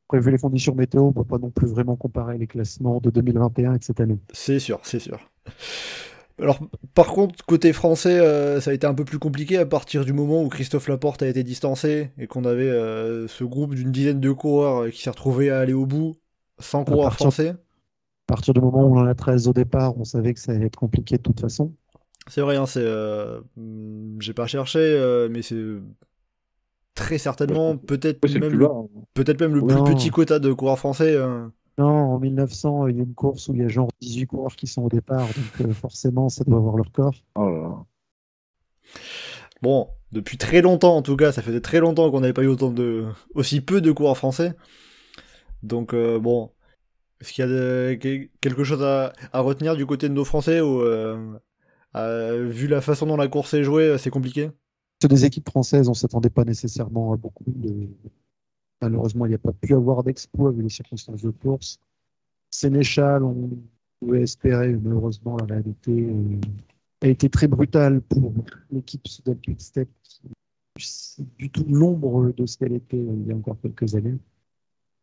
[SPEAKER 7] Après, vu les conditions météo, on peut pas non plus vraiment comparer les classements de 2021 et de cette année.
[SPEAKER 4] C'est sûr, c'est sûr. Alors, par contre, côté français, euh, ça a été un peu plus compliqué à partir du moment où Christophe Laporte a été distancé et qu'on avait euh, ce groupe d'une dizaine de coureurs euh, qui s'est retrouvé à aller au bout sans coureur
[SPEAKER 7] partir-
[SPEAKER 4] français.
[SPEAKER 7] À partir du moment où on en a 13 au départ, on savait que ça allait être compliqué de toute façon.
[SPEAKER 4] C'est vrai, hein, c'est, euh, j'ai pas cherché, euh, mais c'est très certainement peut-être même,
[SPEAKER 5] plus
[SPEAKER 4] le-
[SPEAKER 5] hein.
[SPEAKER 4] peut-être même le
[SPEAKER 7] Non.
[SPEAKER 4] plus petit quota de coureurs français. hein.
[SPEAKER 7] Non, en 1900, il y a une course où il y a genre 18 coureurs qui sont au départ, donc euh, forcément, ça doit avoir leur corps.
[SPEAKER 5] Oh là là.
[SPEAKER 4] Bon, depuis très longtemps en tout cas, ça faisait très longtemps qu'on n'avait pas eu autant de, aussi peu de coureurs français. Donc euh, bon, est-ce qu'il y a quelque chose à, retenir du côté de nos Français ou euh, vu la façon dont la course est jouée, c'est compliqué?
[SPEAKER 7] Des équipes françaises, on s'attendait pas nécessairement à beaucoup. de- Malheureusement, il n'y a pas pu avoir d'exploit vu les circonstances de course. Sénéchal, on pouvait espérer, malheureusement, la réalité euh, a été très brutale pour l'équipe Soudal Quick-Step, qui c'est du tout l'ombre de ce qu'elle était euh, il y a encore quelques années.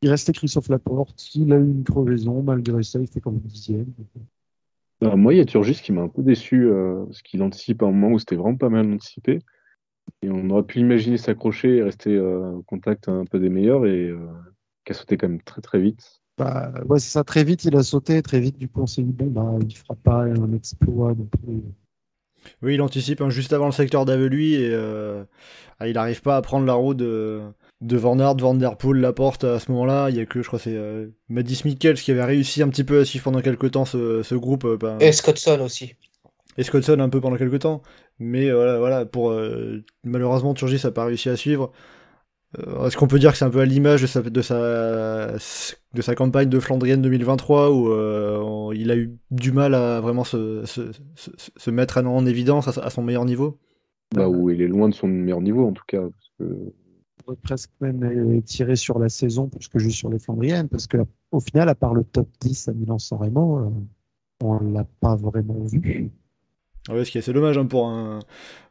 [SPEAKER 7] Il restait Christophe Laporte, il a eu une crevaison, malgré ça, il fait comme dixième.
[SPEAKER 5] Bah, moi, il y a Turgis qui m'a un peu déçu, euh, parce qu'il anticipe à un moment où c'était vraiment pas mal anticipé. Et on aurait pu imaginer s'accrocher et rester euh, au contact un peu des meilleurs, et euh, qui a sauté quand même très très vite.
[SPEAKER 7] Bah, ouais, c'est ça, très vite, il a sauté, très vite, du coup, on s'est dit, bon, bah, il fera pas un exploit.
[SPEAKER 4] Oui, il anticipe hein, juste avant le secteur d'Avelui et euh, ah, il n'arrive pas à prendre la roue de, de Van Aert, Van Der Poel, Laporte à ce moment-là. Il y a que, je crois, c'est euh, Madis Mikkels qui avait réussi un petit peu à suivre pendant quelques temps ce, ce groupe. euh, ben,
[SPEAKER 6] Et Scottson aussi.
[SPEAKER 4] et Scottson un peu pendant quelques temps. Mais euh, voilà, voilà pour euh, malheureusement Turgis n'a pas réussi à suivre. Euh, Est-ce qu'on peut dire que c'est un peu à l'image de sa, de, sa, de sa campagne de Flandrienne 2023 où euh, on- il a eu du mal à vraiment se, se, se, se mettre en évidence à, son meilleur niveau?
[SPEAKER 5] Bah, où il est loin de son meilleur niveau, en tout cas. Parce que...
[SPEAKER 7] Pourrait presque même euh, tirer sur la saison plus que juste sur les Flandriennes, parce que au final, à part le top 10 à Milan-San Remo, euh, on l'a pas vraiment vu.
[SPEAKER 4] Ouais, ce qui est assez dommage hein, pour un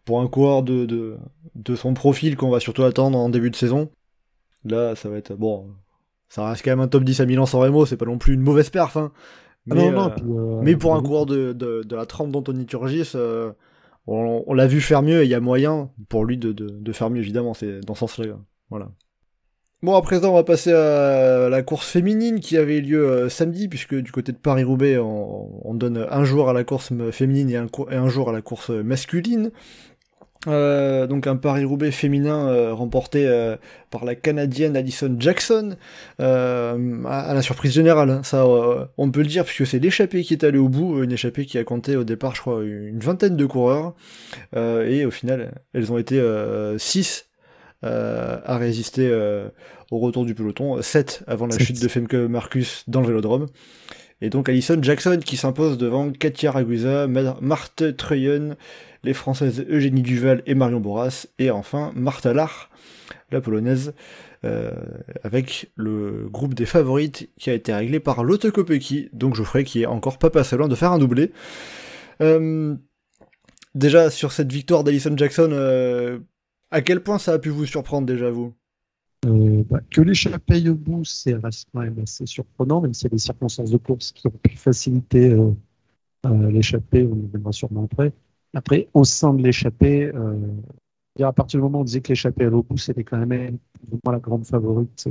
[SPEAKER 4] pour un coureur de, de, de son profil qu'on va surtout attendre en début de saison. Là, ça va être bon. Ça reste quand même un top 10 à Milan sans Remo, c'est pas non plus une mauvaise perf. Hein.
[SPEAKER 7] Ah
[SPEAKER 4] Mais,
[SPEAKER 7] non, non,
[SPEAKER 4] euh,
[SPEAKER 7] puis, euh,
[SPEAKER 4] mais pour un
[SPEAKER 7] euh,
[SPEAKER 4] coureur de, de, de la trempe d'Anthony Turgis, euh, on, l'a vu faire mieux et il y a moyen pour lui de, faire mieux, évidemment. C'est dans ce sens-là. Voilà. Bon, à présent, on va passer à la course féminine qui avait lieu euh, samedi, puisque du côté de Paris-Roubaix, on, on donne un jour à la course féminine et un jour à la course masculine. Euh, donc un Paris-Roubaix féminin euh, remporté euh, par la Canadienne Alison Jackson, à, à la surprise générale, hein, ça on peut le dire, puisque c'est l'échappée qui est allée au bout, une échappée qui a compté au départ, je crois, une vingtaine de coureurs, et au final, elles ont été 6 à résister au retour du peloton, 7 avant la chute de Femke Marcus dans le vélodrome. Et donc Alison Jackson qui s'impose devant Katia Ragusa, Ma- Marthe Treyen, les Françaises Eugénie Duval et Marion Boras, et enfin Martha Lach, la Polonaise, euh, avec le groupe des favorites qui a été réglé par Lotte Kopecky, donc Geoffrey qui est encore pas passé loin de faire un doublé. Euh, déjà sur cette victoire d'Alison Jackson, euh, à quel point ça a pu vous surprendre déjà vous?
[SPEAKER 7] Euh, bah, que l'échappée au bout, c'est quand même assez surprenant, même s'il y a des circonstances de course qui ont pu faciliter euh, euh, l'échappée, on y reviendra sûrement après. Après, au sein de l'échappée, à partir du moment où on disait que l'échappée au bout, c'était quand même la grande favorite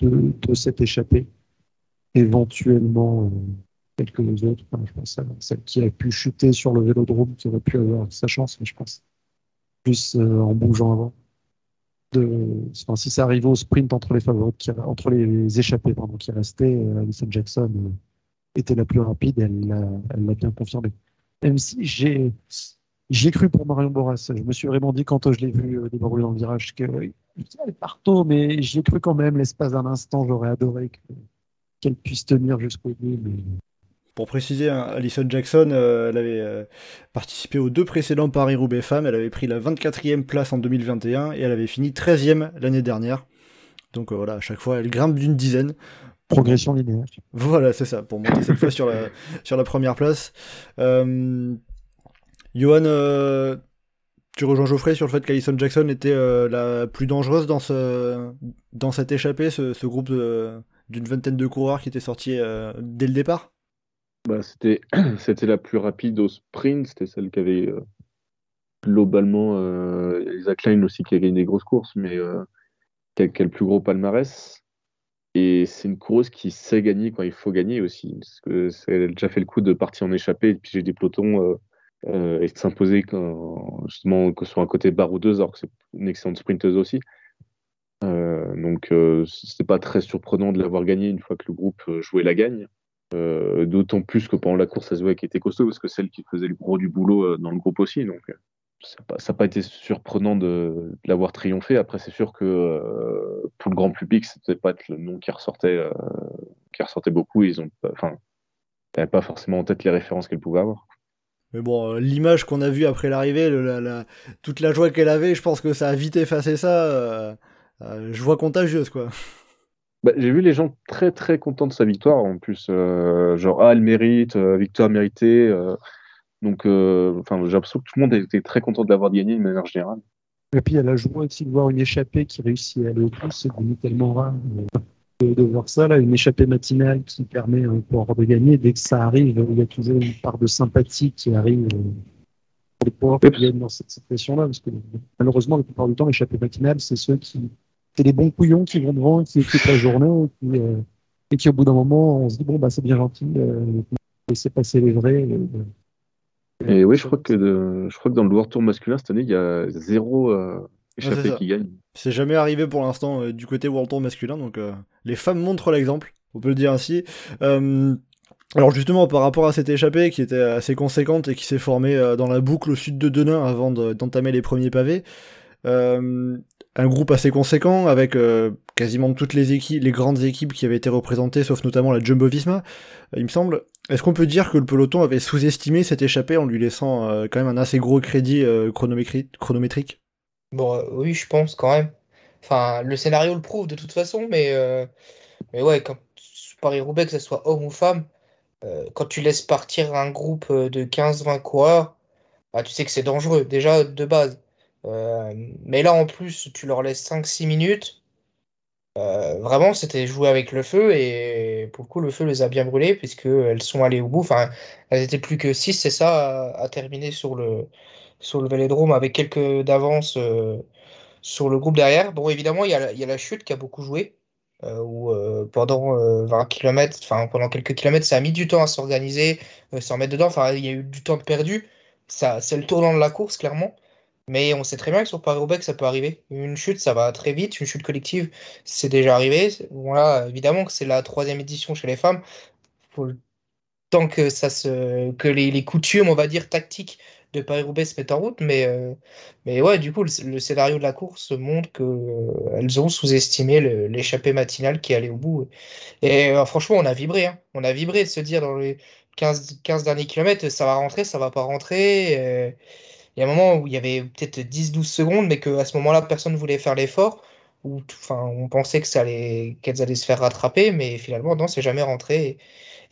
[SPEAKER 7] de, cette échappée. Éventuellement, quelques autres, enfin, je pense à celle qui a pu chuter sur le vélodrome, qui aurait pu avoir sa chance, mais je pense plus en bougeant avant. Si ça arrivait au sprint entre les favoris, entre les échappés pardon, qui restaient, euh, Alison Jackson euh, était la plus rapide, elle l'a bien confirmé. Même si j'ai j'ai cru pour Marion Boras, je me suis vraiment dit quand je l'ai vu euh, débarrouler dans le virage que elle partout, mais j'y ai cru quand même l'espace d'un instant, j'aurais adoré que- qu'elle puisse tenir jusqu'au bout.
[SPEAKER 4] Pour préciser, hein, Alison Jackson, euh, elle avait euh, participé aux deux précédents Paris-Roubaix femmes. Elle avait pris la 24e place en 2021 et elle avait fini 13e l'année dernière. Donc euh, voilà, à chaque fois, elle grimpe d'une dizaine.
[SPEAKER 7] Progression linéaire.
[SPEAKER 4] Voilà, c'est ça, pour monter cette fois sur la, sur la première place. Johan, tu rejoins Geoffrey sur le fait qu'Alison Jackson était euh, la plus dangereuse dans, ce, dans cette échappée, ce, ce groupe d'une vingtaine de coureurs qui était sorti euh, dès le départ?
[SPEAKER 5] Bah, c'était, la plus rapide au sprint, c'était celle qui avait euh, globalement euh, Elisa Klein aussi qui a gagné des grosses courses, mais euh, qui, a, le plus gros palmarès. Et c'est une coureuse qui sait gagner quand il faut gagner aussi, parce que c'est- elle a déjà fait le coup de partir en échappée et de piger des pelotons euh, euh, et de s'imposer justement que sur un côté baroudeuse, alors que c'est une excellente sprinteuse aussi. Donc c'était pas très surprenant de l'avoir gagné une fois que le groupe jouait la gagne. Euh, D'autant plus que pendant la course, ça se qu'elle était costaud parce que celle qui faisait le gros du boulot euh, dans le groupe aussi. Donc, euh, ça n'a pas, été surprenant de, l'avoir triomphé. Après, c'est sûr que euh, pour le grand public, c'était pas le nom qui ressortait, qui ressortait beaucoup. Ils ont, pas- forcément en tête les références qu'elle pouvait avoir.
[SPEAKER 4] Mais bon, l'image qu'on a vue après l'arrivée, toute la joie qu'elle avait, je pense que ça a vite effacé ça. euh, joie contagieuse, quoi.
[SPEAKER 5] Bah, j'ai vu les gens très très contents de sa victoire en plus, euh, genre ah elle mérite, euh, victoire méritée. euh, donc, enfin, j'ai l'impression que tout le monde était très content de l'avoir gagné de manière générale.
[SPEAKER 7] Et puis, elle a joué aussi de voir une échappée qui réussit à aller au bout. C'est devenu tellement rare de, de voir ça. Là, une échappée matinale qui permet un coureur de gagner. Dès que ça arrive, il y a toujours une part de sympathie qui arrive pour les coureurs qui viennent dans cette situation-là. Parce que malheureusement, la plupart du temps, l'échappée matinale, c'est ceux qui. C'est les bons couillons qui vont devant, qui écoutent la journée et qui, euh, et qui, au bout d'un moment, on se dit bon, bah, c'est bien gentil, euh, laissez passer les vrais. euh,
[SPEAKER 5] Et oui, je crois que de- je crois que dans le World Tour masculin cette année, il y a zéro euh, échappé
[SPEAKER 4] ça.
[SPEAKER 5] qui gagne.
[SPEAKER 4] C'est jamais arrivé pour l'instant euh, du côté World Tour masculin, donc euh, les femmes montrent l'exemple, on peut le dire ainsi. Euh, alors justement, par rapport à cette échappée qui était assez conséquente et qui s'est formée euh, dans la boucle au sud de Denain avant de- d'entamer les premiers pavés, euh, un groupe assez conséquent avec euh, quasiment toutes les équipes, les grandes équipes qui avaient été représentées, sauf notamment la Jumbo-Visma, euh, il me semble. Est-ce qu'on peut dire que le peloton avait sous-estimé cette échappée en lui laissant euh, quand même un assez gros crédit chronométri- chronométrique?
[SPEAKER 6] Bon, oui, je pense quand même. Enfin, le scénario le prouve de toute façon, mais, mais ouais, quand Paris-Roubaix, que ce soit homme ou femme, quand tu laisses partir un groupe de 15-20 coureurs, bah, tu sais que c'est dangereux, déjà de base. Euh, mais là, en plus, tu leur laisses 5-6 minutes. Euh, vraiment, c'était jouer avec le feu, et pour le coup, le feu les a bien brûlés, puisqu'elles sont allées au bout. Enfin, elles étaient plus que 6, c'est ça, à, terminer sur le, sur le Vélodrome avec quelques d'avance euh, sur le groupe derrière. Bon, évidemment, il y a, la- chute qui a beaucoup joué, où pendant euh, 20 km, enfin pendant quelques kilomètres, ça a mis du temps à s'organiser, s'en mettre dedans. Enfin, il y a eu du temps perdu. Ça, c'est le tournant de la course, clairement. Mais on sait très bien que sur Paris-Roubaix, ça peut arriver. Une chute, ça va très vite. Une chute collective, c'est déjà arrivé. Voilà, évidemment que c'est la troisième édition chez les femmes. Faut temps que ça se, que les, coutumes, on va dire, tactiques de Paris-Roubaix se mettent en route. Mais, euh, mais ouais, du coup, le, scénario de la course montre que euh, ont sous-estimé l'échappée matinale qui allait au bout. Et euh, franchement, on a vibré. hein. On a vibré de se dire dans les 15, 15 derniers kilomètres, ça va rentrer, ça va pas rentrer. Il y a un moment où il y avait peut-être 10-12 secondes, mais qu'à ce moment-là, personne ne voulait faire l'effort. Ou enfin, on pensait que ça allait, qu'elles allaient se faire rattraper, mais finalement, non, c'est jamais rentré.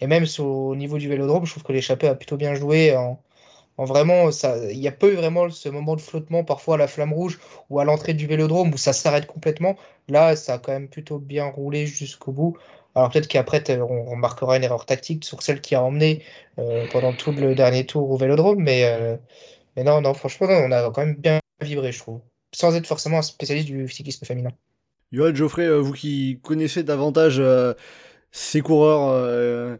[SPEAKER 6] Et même au niveau du vélodrome, je trouve que l'échappée a plutôt bien joué. En, en vraiment, il n'y a pas eu vraiment ce moment de flottement, parfois à la flamme rouge ou à l'entrée du vélodrome où ça s'arrête complètement. Là, ça a quand même plutôt bien roulé jusqu'au bout. Alors peut-être qu'après, on remarquera une erreur tactique sur celle qui a emmené euh, pendant tout le dernier tour au vélodrome, mais. euh, mais non, non, franchement, non, on a quand même bien vibré, je trouve. Sans être forcément un spécialiste du cyclisme féminin.
[SPEAKER 4] Johan, Geoffrey, euh, vous qui connaissez davantage euh, ces coureurs, euh,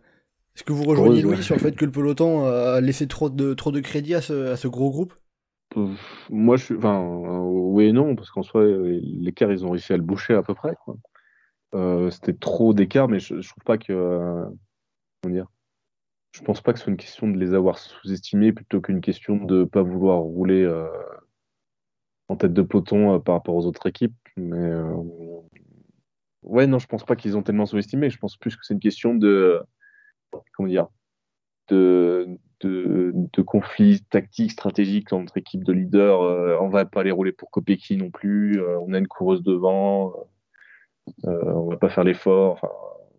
[SPEAKER 4] est-ce que vous rejoignez Louis
[SPEAKER 5] ouais.
[SPEAKER 4] sur le fait que le peloton a laissé trop de, trop de crédit à ce, à ce gros groupe?
[SPEAKER 5] Moi, je suis. Enfin, oui et non, parce qu'en soi, l'écart, ils ont réussi à le boucher à peu près. C'était trop d'écart, mais je, je, trouve pas que. comment dire Je pense pas que ce soit une question de les avoir sous-estimés plutôt qu'une question de pas vouloir rouler en tête de peloton par rapport aux autres équipes. Mais ouais, non, je pense pas qu'ils ont tellement sous-estimé. Je pense plus que c'est une question de comment dire de, de, conflits tactiques, stratégiques dans notre équipe de leaders. Euh, on va pas les rouler pour Kopecky non plus. Euh, on a une coureuse devant. Euh, on va pas faire l'effort.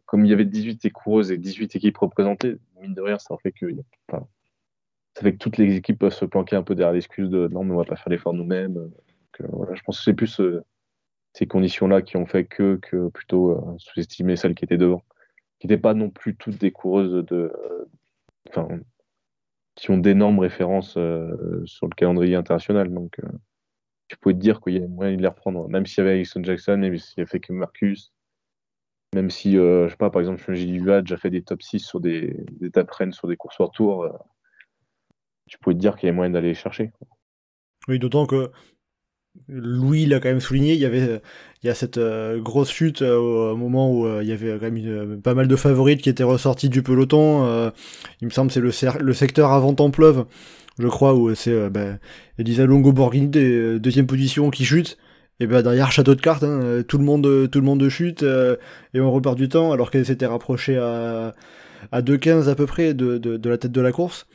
[SPEAKER 5] Comme il y avait 18 coureuses et 18 équipes représentées, mine de rien, ça fait que, enfin, ça fait que toutes les équipes peuvent se planquer un peu derrière l'excuse de non, mais on va pas faire l'effort nous-mêmes. voilà, je pense que c'est plus ces conditions-là qui ont fait que, que plutôt sous-estimer celles qui étaient devant, qui n'étaient pas non plus toutes des coureuses de, enfin, qui ont d'énormes références euh, sur le calendrier international. Donc, euh, tu peux te dire qu'il y a moyen de les reprendre, même s'il y avait Alexon Jackson, même s'il n'y a fait que Marcus, même si, euh, je sais pas, par exemple, déjà fait des top 6 sur des, des top sur des courses retour, tu peux te dire qu'il y a moyen d'aller les chercher.
[SPEAKER 4] Oui, d'autant que Louis l'a quand même souligné, il y avait il y a cette euh, grosse chute euh, au moment où euh, il y avait quand même pas mal de favorites qui étaient ressortis du peloton. il me semble c'est le, secteur avant Templeuve, je crois, où c'est bah, Elisa Longo Borghini deuxième position qui chute. Et ben derrière château de cartes, hein, tout le monde tout le monde chute et on repart du temps alors qu'elle s'était rapprochée à à 2,15 à peu près de, de, la tête de la course.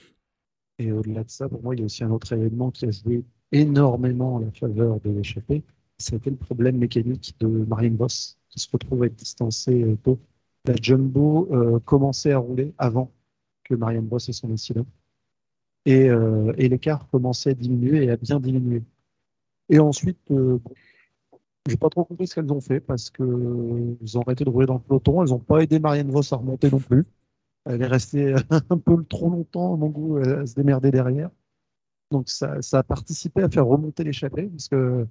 [SPEAKER 7] Et au-delà de ça, pour moi, il y a aussi un autre événement qui a joué énormément en la faveur de l'échappée, c'était le problème mécanique de Marianne Voss, qui se retrouve à être distancée euh, tôt. La Jumbo euh, commençait à rouler avant que Marianne Voss ait son incident. Et, euh, et l'écart commençait à diminuer et à bien diminuer. Et ensuite, euh, j'ai pas trop compris ce qu'elles ont fait parce que ils ont arrêté de rouler dans le peloton. Elles n'ont pas aidé Marianne Voss à remonter non plus. Elle est restée un peu trop longtemps, à mon goût, à se démerder derrière. Donc ça, a participé à faire remonter l'échappée, parce que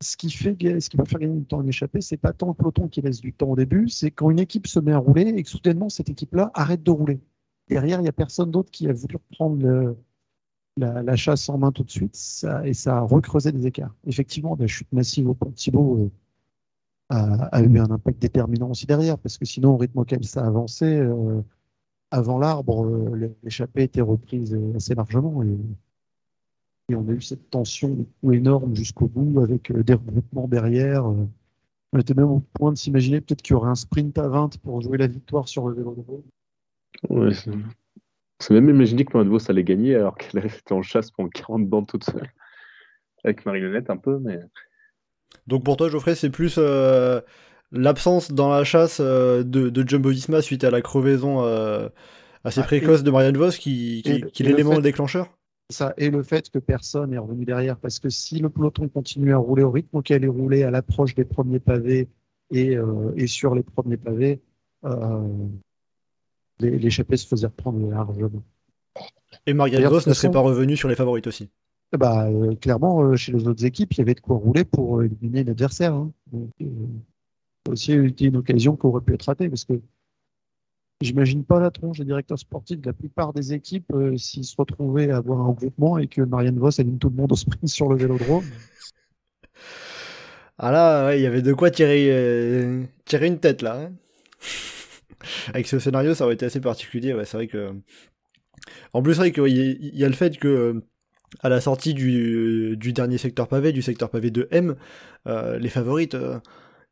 [SPEAKER 7] ce qui, fait, ce qui va faire gagner du temps à l'échappée, c'est pas tant le peloton qui laisse du temps au début, c'est quand une équipe se met à rouler et que soudainement cette équipe-là arrête de rouler. Derrière, il n'y a personne d'autre qui a voulu reprendre la, chasse en main tout de suite, et ça a recreusé des écarts. Effectivement, la chute massive au pont Thibault euh, a, eu un impact déterminant aussi derrière, parce que sinon, au rythme auquel ça avançait, euh, avant l'arbre, euh, l'échappée était reprise assez largement. Et, on a eu cette tension énorme jusqu'au bout avec des regroupements derrière. On était même au point de s'imaginer peut-être qu'il y aurait un sprint à 20 pour jouer la victoire sur le vélo
[SPEAKER 5] de Ouais, c'est même imaginé que Vos allait gagner alors qu'elle était en chasse pour 40 bandes toute seule. Avec Marionnette un peu, mais.
[SPEAKER 4] Donc pour toi, Geoffrey, c'est plus euh, l'absence dans la chasse de, Jumbo Visma suite à la crevaison assez ah, précoce de Marianne Vos qui, qui, est l'élément déclencheur
[SPEAKER 7] ça et le fait que personne est revenu derrière. Parce que si le peloton continue à rouler au rythme auquel est roulé à l'approche des premiers pavés et, euh, et sur les premiers pavés, euh, l'échappée se faisait reprendre largement.
[SPEAKER 4] Et Marianne Vos ne serait pas revenu sur les favorites aussi?
[SPEAKER 7] Bah, euh, Clairement, euh, chez les autres équipes, il y avait de quoi rouler pour éliminer l'adversaire. Hein. aussi été une occasion qui aurait pu être ratée parce que J'imagine pas la tronche des directeurs sportifs de la plupart des équipes euh, s'ils se retrouvaient à avoir un groupement et que Marianne Voss aligne tout le monde au sprint sur le vélodrome.
[SPEAKER 4] Ah là, il y avait de quoi tirer, euh, tirer une tête là. Hein. Avec ce scénario, ça aurait été assez particulier. c'est vrai que. En plus, c'est vrai qu'il y, y, a le fait que à la sortie du, du, dernier secteur pavé, du secteur pavé de M, euh, les favorites,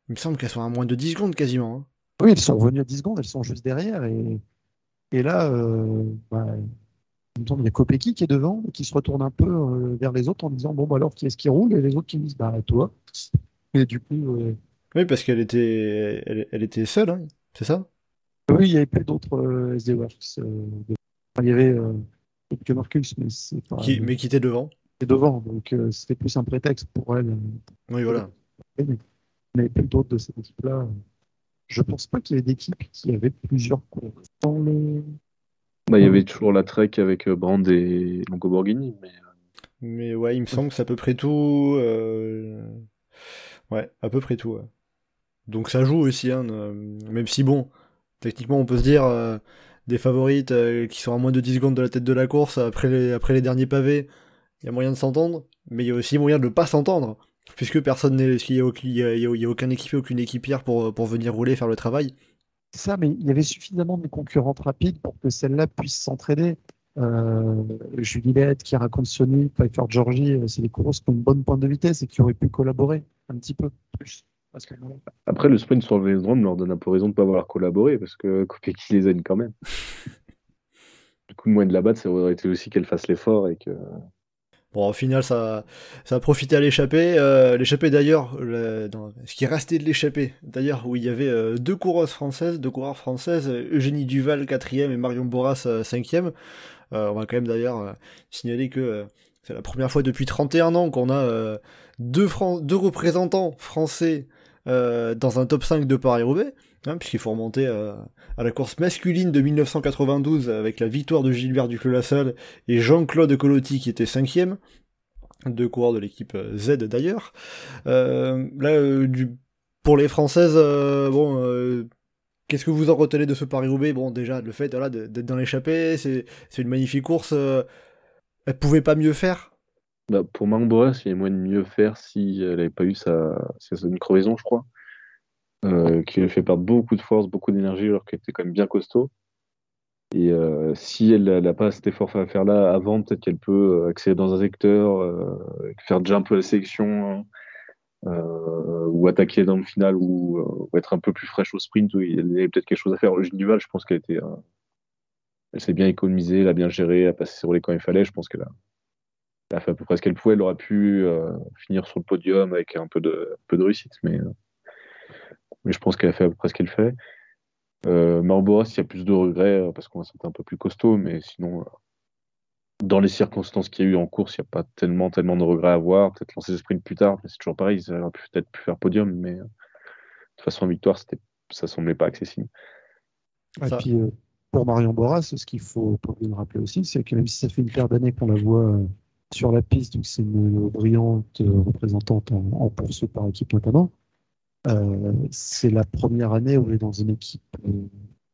[SPEAKER 4] il me semble qu'elles sont à moins de 10 secondes quasiment. Hein.
[SPEAKER 7] Oui, elles sont revenues à 10 secondes, elles sont juste derrière. Et, et là, euh, bah, il y a Kopecky qui est devant, qui se retourne un peu euh, vers les autres en disant Bon, bah alors, qui est-ce qui roule? Et les autres qui disent Bah, toi. Et du coup. Euh,
[SPEAKER 4] oui, parce qu'elle était, elle, était seule, hein, c'est ça?
[SPEAKER 7] Oui, il n'y avait plus d'autres SD Works. il y avait que Marcus, mais c'est pas.
[SPEAKER 4] Qui, mais qui était devant
[SPEAKER 7] Qui devant, donc c'était plus un prétexte pour elle.
[SPEAKER 4] Oui, voilà.
[SPEAKER 7] Mais, mais plus d'autres de cette équipe-là je pense pas qu'il y ait d'équipes qui avaient plusieurs dans le.
[SPEAKER 5] Bah, il y avait toujours la Trek avec euh, Brand et Longo Borghini. Mais... Euh,
[SPEAKER 4] mais ouais, il me semble que c'est à peu près tout. Euh, ouais, à peu près tout. Donc ça joue aussi, hein, même si bon, techniquement on peut se dire des favorites qui sont à moins de 10 secondes de la tête de la course après les, derniers pavés. il y a moyen de s'entendre, mais il y a aussi moyen de ne pas s'entendre, puisque personne n'est, il n'y a, a, aucun équipier, aucune équipière pour, venir rouler, faire le travail.
[SPEAKER 7] Ça, mais il y avait suffisamment de concurrentes rapides pour que celle-là puisse s'entraider. Euh, Juliette, qui raconte Sony, Pfeiffer Georgie, euh, c'est des courses qui ont une bonne pointe de vitesse et qui auraient pu collaborer un petit peu plus.
[SPEAKER 5] Après, le sprint sur le Vélodrome leur donne un peu raison de ne pas avoir collaboré parce que qui les aide quand même. du coup, le moyen de la battre, ça aurait été aussi qu'elle fasse l'effort et que.
[SPEAKER 4] Bon, au final, ça, ça a profité à l'échappée. Euh, l'échappée d'ailleurs, ce qui restait de l'échappée, d'ailleurs, où il y avait euh, deux coureuses françaises, deux coureurs françaises, Eugénie Duval, quatrième, et Marion Boras, euh, cinquième. on va quand même d'ailleurs signaler que c'est la première fois depuis 31 ans qu'on a deux, deux représentants français dans un top 5 de Paris-Roubaix. Hein, puisqu'il faut remonter euh, à la course masculine de 1992 avec la victoire de Gilbert Duclos-Lassalle et Jean-Claude Colotti qui était cinquième, deux coureurs de l'équipe euh, Z d'ailleurs. Euh, là, du, pour les Françaises, bon, qu'est-ce que vous en retenez de ce Paris-Roubaix? Bon, déjà, le fait d'être dans l'échappée, c'est une magnifique course. elle pouvait pas mieux faire?
[SPEAKER 5] Bah, Pour Marc il y moyen de mieux faire si elle n'avait pas eu sa, une crevaison, je crois. Euh, qui lui fait perdre beaucoup de force, beaucoup d'énergie, alors qu'elle était quand même bien costaud. Et euh, si elle n'a pas cet effort à faire là avant, peut-être qu'elle peut euh, accéder dans un secteur, faire déjà un peu la sélection, hein, ou attaquer dans le final, ou, être un peu plus fraîche au sprint, où il y a peut-être quelque chose à faire. Duval, je pense qu'elle elle s'est bien économisée, elle a bien géré, elle a passé sur les quand il fallait. Je pense qu'elle a, fait à peu près ce qu'elle pouvait. Elle aurait pu finir sur le podium avec un peu de, un peu de réussite, mais mais je pense qu'elle a fait à peu près ce qu'elle fait. Euh, il y a plus de regrets euh, parce qu'on va sentir un peu plus costaud, mais sinon, euh, dans les circonstances qu'il y a eu en course, il n'y a pas tellement, tellement de regrets à avoir. Peut-être lancer le sprint plus tard, mais c'est toujours pareil, ils auraient peut-être pu faire podium, mais euh, de toute façon, en victoire, ça semblait pas accessible.
[SPEAKER 7] Et puis, pour Marion Boras, ce qu'il faut bien rappeler aussi, c'est que même si ça fait une paire d'années qu'on la voit sur la piste, donc c'est une brillante représentante en, en course par équipe notamment, euh, c'est la première année où il est dans une équipe euh,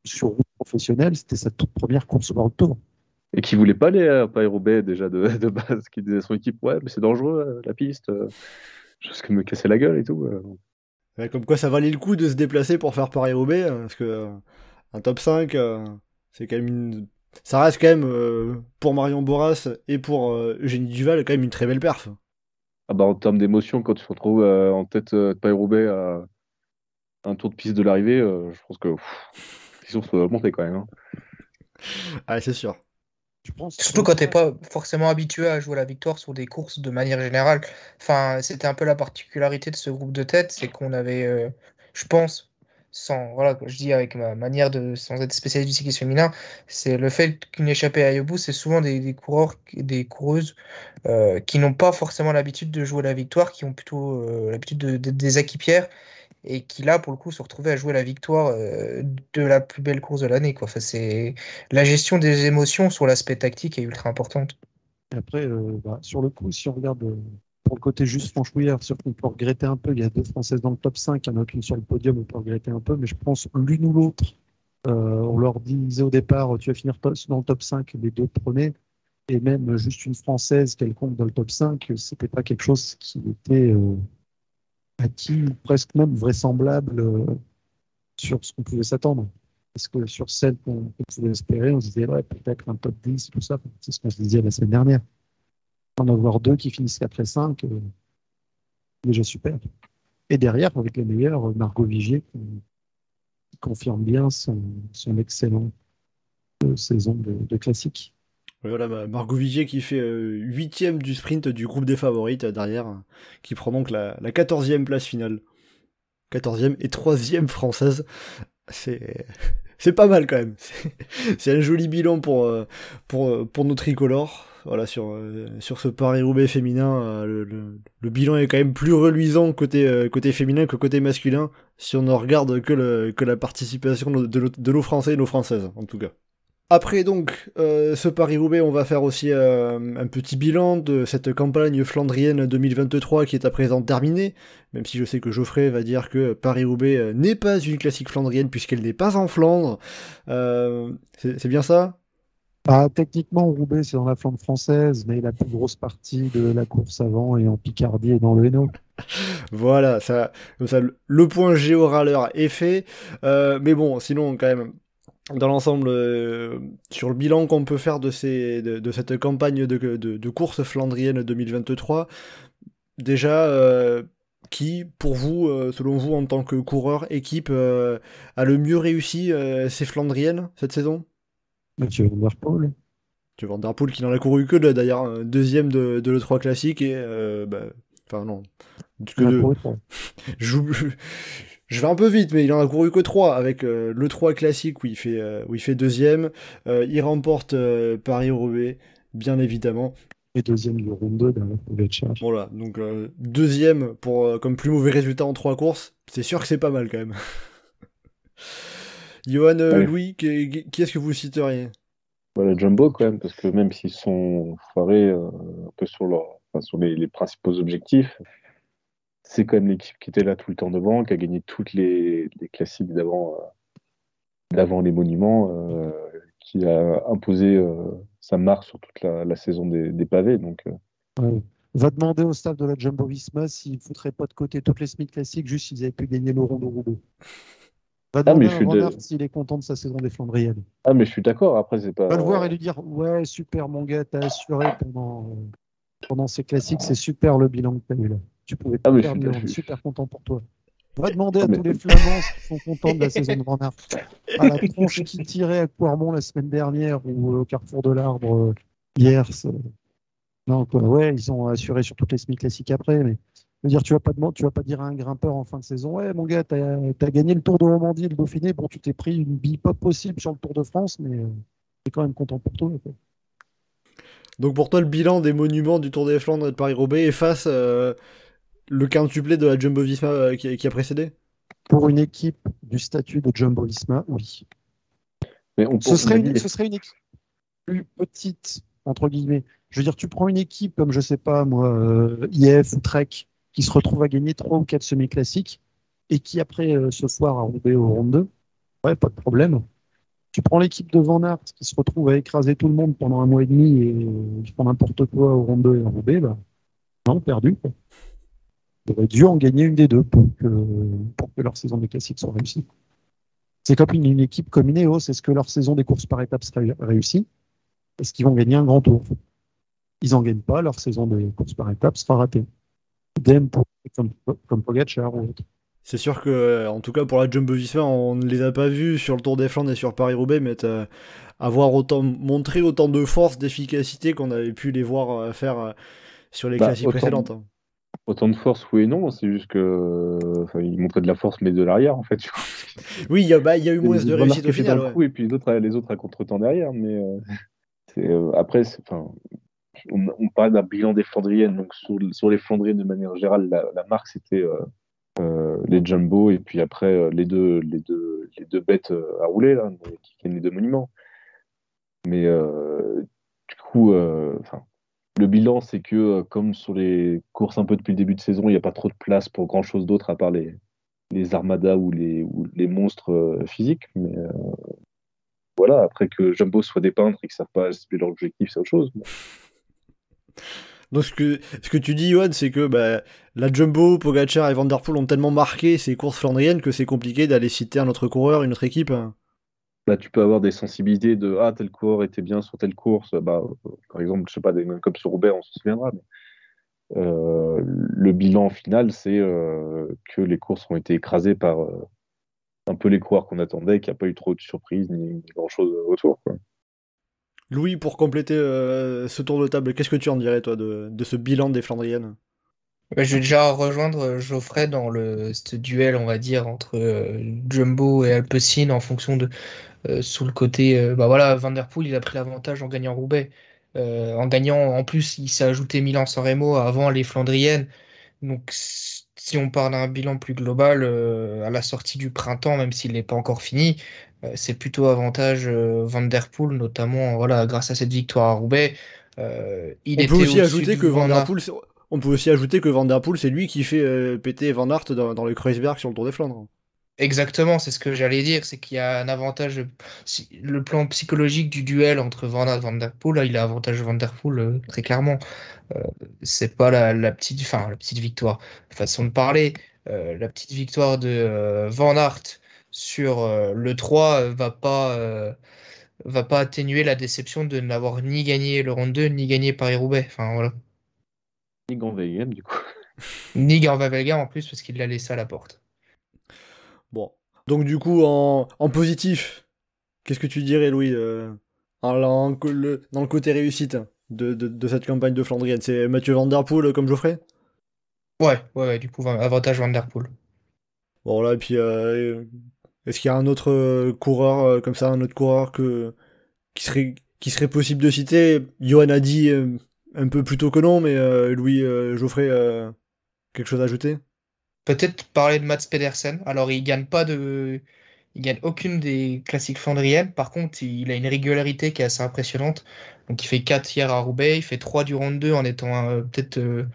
[SPEAKER 7] sur route professionnelle. C'était sa toute première course au Tour.
[SPEAKER 5] Et qui voulait pas aller à Paris-Roubaix déjà de, de, base, qui disait à son équipe Ouais, mais c'est dangereux euh, la piste, jusqu'à me casser la gueule et tout.
[SPEAKER 4] comme quoi ça valait le coup de se déplacer pour faire Paris-Roubaix, hein, parce que un top 5, c'est quand même une. Ça reste quand même, pour Marion Boras et pour Eugénie Duval, quand même une très belle perf.
[SPEAKER 5] Ah bah, en termes d'émotion, quand tu te retrouves euh, en tête euh, de Paris-Roubaix à un tour de piste de l'arrivée, euh, je pense que ils se monter quand même. Hein.
[SPEAKER 4] Ah, c'est sûr.
[SPEAKER 6] Surtout quand tu n'es pas forcément habitué à jouer la victoire sur des courses de manière générale. Enfin, c'était un peu la particularité de ce groupe de tête, c'est qu'on avait, je pense, sans, voilà, je dis avec ma manière de, sans être spécialiste du cyclisme féminin, c'est le fait qu'une échappée à Yobu, c'est souvent des, coureurs, des coureuses euh, qui n'ont pas forcément l'habitude de jouer la victoire, qui ont plutôt euh, l'habitude de, des équipières et qui là, pour le coup, se retrouvaient à jouer la victoire euh, de la plus belle course de l'année. Enfin, c'est la gestion des émotions sur l'aspect tactique est ultra importante.
[SPEAKER 7] après, bah, sur le coup, si on regarde pour le côté juste franchouillard, sûr qu'on peut regretter un peu. Il y a deux Françaises dans le top 5, il y en a aucune sur le podium, on peut regretter un peu, mais je pense l'une ou l'autre. Euh, on leur disait au départ, tu vas finir dans le top 5, les deux premiers, et même juste une Française quelconque dans le top 5, c'était pas quelque chose qui était euh, acquis, presque même vraisemblable euh, sur ce qu'on pouvait s'attendre. Parce que sur celle qu'on pouvait espérer, on se disait, ouais, peut-être un top 10 et tout ça, c'est ce qu'on se disait la semaine dernière en avoir deux qui finissent 4 et 5, euh, déjà super. Et derrière, avec les meilleurs, Margot Vigier qui, confirme bien son, son excellente euh, saison de, classique.
[SPEAKER 4] Voilà, Margot Vigier qui fait euh, huitième du sprint du groupe des favorites derrière, qui prend donc la, 14e place finale. 14e et 3e française. C'est pas mal quand même. C'est un joli bilan pour nos tricolores voilà, sur, euh, sur ce Paris-Roubaix féminin, euh, le, bilan est quand même plus reluisant côté, euh, côté féminin que côté masculin, si on ne regarde que, que la participation de, de, nos Français et nos Françaises, en tout cas. Après donc ce Paris-Roubaix, on va faire aussi un petit bilan de cette campagne flandrienne 2023 qui est à présent terminée, même si je sais que Geoffrey va dire que Paris-Roubaix n'est pas une classique flandrienne puisqu'elle n'est pas en Flandre. c'est bien ça?
[SPEAKER 7] Bah, techniquement, Roubaix, c'est dans la flanque française, mais la plus grosse partie de la course avant est en Picardie et dans le Hainaut.
[SPEAKER 4] Voilà, ça, le point géo-râleur est fait. Euh, mais bon, sinon, quand même, dans l'ensemble, euh, sur le bilan qu'on peut faire de, ces, de, cette campagne de, course flandrienne 2023, déjà, euh, qui, pour vous, selon vous, en tant que coureur, équipe, a le mieux réussi ces flandriennes cette saison?
[SPEAKER 7] Mathieu Van Der Poel.
[SPEAKER 4] Tu Van Der Poel qui n'en a couru que deux, d'ailleurs, un deuxième de, de l'E3 classique et. euh, bah, Enfin, non. Que
[SPEAKER 7] trois.
[SPEAKER 4] Je, je vais un peu vite, mais il en a couru que 3 avec euh, le 3 classique où il fait, euh, où il fait deuxième. Euh, il remporte Paris-Roubaix, bien évidemment.
[SPEAKER 7] Et deuxième du round 2 derrière Pogacar.
[SPEAKER 4] Voilà, donc deuxième pour, comme plus mauvais résultat en 3 courses. C'est sûr que c'est pas mal quand même. Johan, euh,
[SPEAKER 5] Ouais.
[SPEAKER 4] Louis, qui, qui est-ce que vous citeriez?
[SPEAKER 5] Voilà, Jumbo quand même, parce que même s'ils sont foirés euh, un peu sur, leur, enfin, sur les, les principaux objectifs, c'est quand même l'équipe qui était là tout le temps devant, qui a gagné toutes les, les classiques d'avant euh, d'avant les monuments, euh, qui a imposé euh, sa marque sur toute la, la saison des, des pavés. Donc, euh,
[SPEAKER 7] Ouais. Va demander au staff de la Jumbo Visma s'ils ne foutraient pas de côté toutes les Smith classiques juste s'ils avaient pu gagner le round de Roubaix. Va
[SPEAKER 5] Ah, mais je
[SPEAKER 7] à
[SPEAKER 5] suis de-
[SPEAKER 7] s'il est content de sa saison des Flandriennes.
[SPEAKER 5] Ah, mais je suis d'accord, après, c'est pas.
[SPEAKER 7] Va le voir et lui dire Ouais, super, mon gars, t'as assuré pendant, pendant ces classiques, c'est super le bilan que t'as eu là. Tu pouvais
[SPEAKER 5] Ah,
[SPEAKER 7] pas
[SPEAKER 5] mais
[SPEAKER 7] faire mieux, on est super content pour toi. Va demander à
[SPEAKER 5] Ah, mais-
[SPEAKER 7] tous les Flamands s'ils sont contents de la saison de Aert. À la tronche qui tirait à Quarmont la semaine dernière ou euh, au Carrefour de l'Arbre euh, hier. Non, quoi, ouais, ils ont assuré sur toutes les semi classiques après, mais dire, tu vas pas demander, tu vas pas dire à un grimpeur en fin de saison, ouais, mon gars, t'as as gagné le Tour de Romandie, et le Dauphiné, bon, tu t'es pris une bille pas possible sur le Tour de France, mais euh, t'es quand même content pour toi. quoi.
[SPEAKER 4] Donc pour toi, le bilan des monuments du Tour des Flandres et de Paris-Roubaix efface euh, le quintuplet de la Jumbo-Visma euh, qui, qui a précédé?
[SPEAKER 7] Pour une équipe du statut de Jumbo Visma, oui.
[SPEAKER 5] Mais on,
[SPEAKER 7] Ce
[SPEAKER 5] on
[SPEAKER 7] serait,
[SPEAKER 5] a
[SPEAKER 7] une,
[SPEAKER 5] dit-
[SPEAKER 7] ce serait une équipe plus petite, entre guillemets. Je veux dire, tu prends une équipe comme, je sais pas, moi, euh, IF ou Trek, qui se retrouve à gagner trois ou quatre semi-classiques et qui après euh, se foire à Roubaix au round 2. Ouais, pas de problème. Tu prends l'équipe de Van Aert qui se retrouve à écraser tout le monde pendant un mois et demi et euh, qui font n'importe quoi au round 2 et à Roubaix, bah, non, perdu. Ils auraient dû en gagner une des deux pour que, pour que leur saison des classiques soit réussie. C'est comme une, une équipe comme Ineos. Est-ce que leur saison des courses par étapes sera réussie? Est-ce qu'ils vont gagner un grand tour? Ils n'en gagnent pas, leur saison des courses par étapes sera ratée. Idem pour comme, comme Pogacar ou autre.
[SPEAKER 4] C'est sûr que, euh, en tout cas pour la Jumbo-Visma, on ne les a pas vus sur le Tour des Flandres et sur Paris-Roubaix, mais euh, avoir autant montré autant de force, d'efficacité qu'on avait pu les voir euh, faire sur les
[SPEAKER 5] Bah,
[SPEAKER 4] classiques
[SPEAKER 5] autant-
[SPEAKER 4] précédentes. hein.
[SPEAKER 5] Autant de force, oui et non, c'est juste que. Enfin, ils montraient de la force, mais de l'arrière, en fait.
[SPEAKER 4] Oui, il y, a- bah, il y a eu moins de réussite au final. ouais.
[SPEAKER 5] coup, et puis les autres, les autres à contre-temps derrière. Mais euh, euh, après, c'est- enfin, on, parlait d'un bilan des Flandriennes. Donc, sur, sur les Flandriennes, de manière générale, la, marque, c'était euh, euh, les Jumbo, et puis après, euh, les, deux, bêtes à rouler, là, qui gagnent les deux monuments. Mais du coup, le bilan, c'est que, comme sur les courses un peu depuis le début de saison, il n'y a pas trop de place pour grand-chose d'autre à part les, armadas ou les, monstres physiques. Mais voilà, après que Jumbo soit des peintres et ne savent pas leur objectif, c'est autre chose.
[SPEAKER 4] Donc ce que, ce que tu dis, Johan, c'est que bah, la Jumbo, Pogacar et Van Der Poel ont tellement marqué ces courses flandriennes que c'est compliqué d'aller citer un autre coureur, une autre équipe. hein.
[SPEAKER 5] Là, tu peux avoir des sensibilités de Ah, tel coureur était bien sur telle course. Bah, par exemple, je sais pas, des comme sur Roubaix, on s'en souviendra. Mais, euh, le bilan final, c'est euh, que les courses ont été écrasées par euh, un peu les coureurs qu'on attendait, qu'il n'y a pas eu trop de surprises ni, ni grand-chose autour.
[SPEAKER 4] Louis, pour compléter euh, ce tour de table, qu'est-ce que tu en dirais, toi, de, ce bilan des Flandriennes?
[SPEAKER 6] Bah, je vais déjà rejoindre euh, Geoffrey dans le ce duel, on va dire, entre euh, Jumbo et Alpecin en fonction de sous le côté. bah voilà, Van Der Poel, il a pris l'avantage en gagnant Roubaix. En gagnant, en plus, il s'est ajouté Milan-San Remo avant les Flandriennes. Donc, si on parle d'un bilan plus global, euh, à la sortie du printemps, même s'il n'est pas encore fini, euh, c'est plutôt avantage euh, Van Der Poel, notamment voilà, grâce à cette victoire à Roubaix. Il
[SPEAKER 4] On peut aussi ajouter que Van Der
[SPEAKER 6] Aert.
[SPEAKER 4] Poel, c'est- on peut aussi ajouter que Van Der Poel, c'est lui qui fait péter Van Aert dans, dans le Kreuzberg sur le Tour des Flandres.
[SPEAKER 6] Exactement, c'est ce que j'allais dire, c'est qu'il y a un avantage, le plan psychologique du duel entre Van et Van Der Poel, là, il a avantage Van Der Poel, euh, très clairement. Euh, c'est pas la, la petite, enfin, la petite victoire, façon de parler. Euh, la petite victoire de euh, Van Aert sur le 3 euh, va pas, va pas atténuer la déception de n'avoir ni gagné le round 2, ni gagné Paris-Roubaix. Enfin, voilà.
[SPEAKER 5] Ni Gand-Wevelgem, du coup.
[SPEAKER 6] Ni en plus, parce qu'il l'a laissé à la porte.
[SPEAKER 4] Bon. Donc du coup, en, en positif, qu'est-ce que tu dirais, Louis, euh, en- en- le- dans le côté réussite de, de- de cette campagne de Flandrienne? C'est Mathieu Van Der Poel comme Geoffrey?
[SPEAKER 6] Ouais, ouais, ouais, du coup, avantage Van Der Poel.
[SPEAKER 4] Bon là, et puis euh, est-ce qu'il y a un autre euh, coureur comme ça, un autre coureur que qui serait qui serait possible de citer? Johan a dit un peu plus tôt que non, mais euh, Louis Geoffrey, quelque chose à ajouter?
[SPEAKER 6] Peut-être parler de Mats Pedersen. Alors, il gagne pas de, il gagne aucune des classiques flandriennes. Par contre, il a une régularité qui est assez impressionnante. Donc, il fait 4 hier à Roubaix, il fait 3 du round 2 en étant euh, peut-être euh,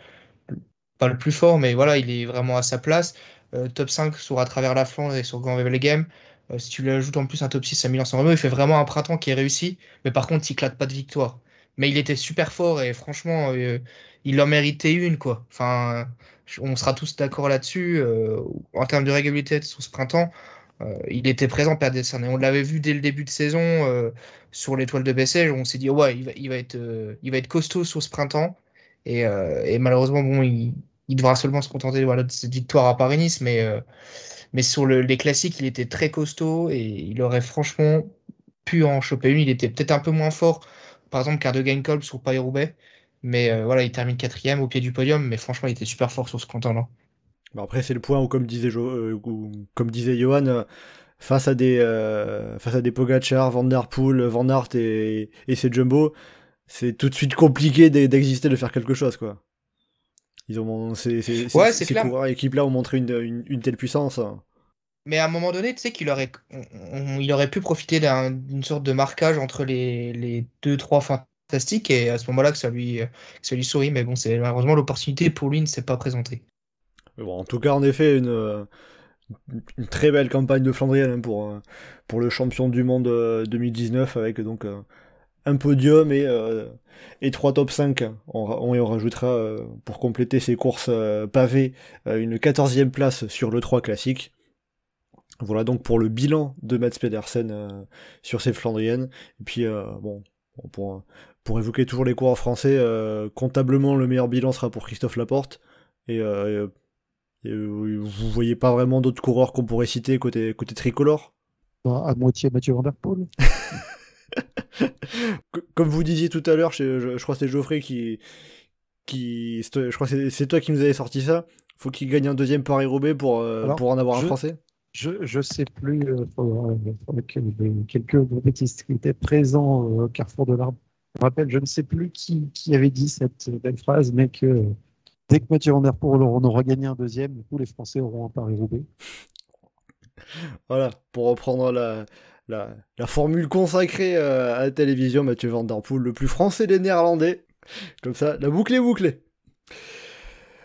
[SPEAKER 6] pas le plus fort, mais voilà, il est vraiment à sa place. Euh, top 5 sur à travers la Flandre et sur Grand Wevelgem. Euh, si tu lui ajoutes en plus un top 6 à Milan-San Remo, il fait vraiment un printemps qui est réussi. Mais par contre, il clate pas de victoire. Mais il était super fort et franchement, il en méritait une, quoi. Enfin, on sera tous d'accord là-dessus. euh, en termes de régularité sur ce printemps, euh, il était présent, Pedersen. Et on l'avait vu dès le début de saison euh, sur l'étoile de Bessèges. On s'est dit, ouais, il va, être, costaud sur ce printemps. Et, malheureusement, il, devra seulement se contenter de cette victoire à Paris-Nice. Mais, sur le- les classiques, il était très costaud et il aurait franchement pu en choper une. Il était peut-être un peu moins fort, par exemple, qu'Ardegain Kolb sur Paris-Roubaix. Mais euh, voilà, il termine quatrième au pied du podium. Mais franchement, il était super fort sur ce printemps-là.
[SPEAKER 4] Bon, après, c'est le point où, comme disait, Jo- euh, où- comme disait Johan, euh, face à des, euh, face à des Pogacar, Van Der Poel, Van Aert et, et ses Jumbo, c'est tout de suite compliqué d'e- d'exister, de faire quelque chose, quoi. Ils ont, ces, ces,
[SPEAKER 6] Ouais,
[SPEAKER 4] coureurs équipes-là ont montré une, une, une telle puissance.
[SPEAKER 6] Mais à un moment donné, tu sais qu'il aurait, on- on- il aurait pu profiter d'un- d'une sorte de marquage entre les, les deux, trois et à ce moment-là que ça lui, que ça lui sourit. Mais bon, c'est malheureusement l'opportunité pour lui ne s'est pas présentée.
[SPEAKER 4] En tout cas, en effet, une, euh, très belle campagne de Flandrienne hein, pour, euh, pour le champion du monde euh, 2019 avec donc euh, un podium et, euh, et trois top 5. On, on rajoutera euh, pour compléter ces courses euh, pavées euh, une 14e place sur le 3 classique. Voilà donc pour le bilan de Mats Pedersen euh, sur ces Flandriennes. Et puis, euh, bon, pour, pour évoquer toujours les coureurs français, euh, comptablement le meilleur bilan sera pour Christophe Laporte. Et, euh, et, euh, vous voyez pas vraiment d'autres coureurs qu'on pourrait citer côté, côté tricolore?
[SPEAKER 7] Bah, À moitié Mathieu Van Der Poel.
[SPEAKER 4] Comme vous disiez tout à l'heure, je, je- je crois que c'est Geoffrey qui. qui je crois que c'est- toi qui nous avais sorti ça. Faut qu'il gagne un deuxième Paris-Roubaix pour, euh,
[SPEAKER 7] Alors,
[SPEAKER 4] pour en avoir un français.
[SPEAKER 7] Je je sais plus, euh, quelques bêtistes qui étaient présents euh, au Carrefour de l'Arbre me rappellent, je ne sais plus qui, qui avait dit cette belle phrase, mais que euh, dès que Mathieu Van Der Poel aura gagné un deuxième, du les Français auront un Paris-Roubaix.
[SPEAKER 4] Voilà, pour reprendre la, la, la formule consacrée euh, à la télévision, Mathieu Van Der Poel, le plus français des Néerlandais. Comme ça, la boucle est bouclée.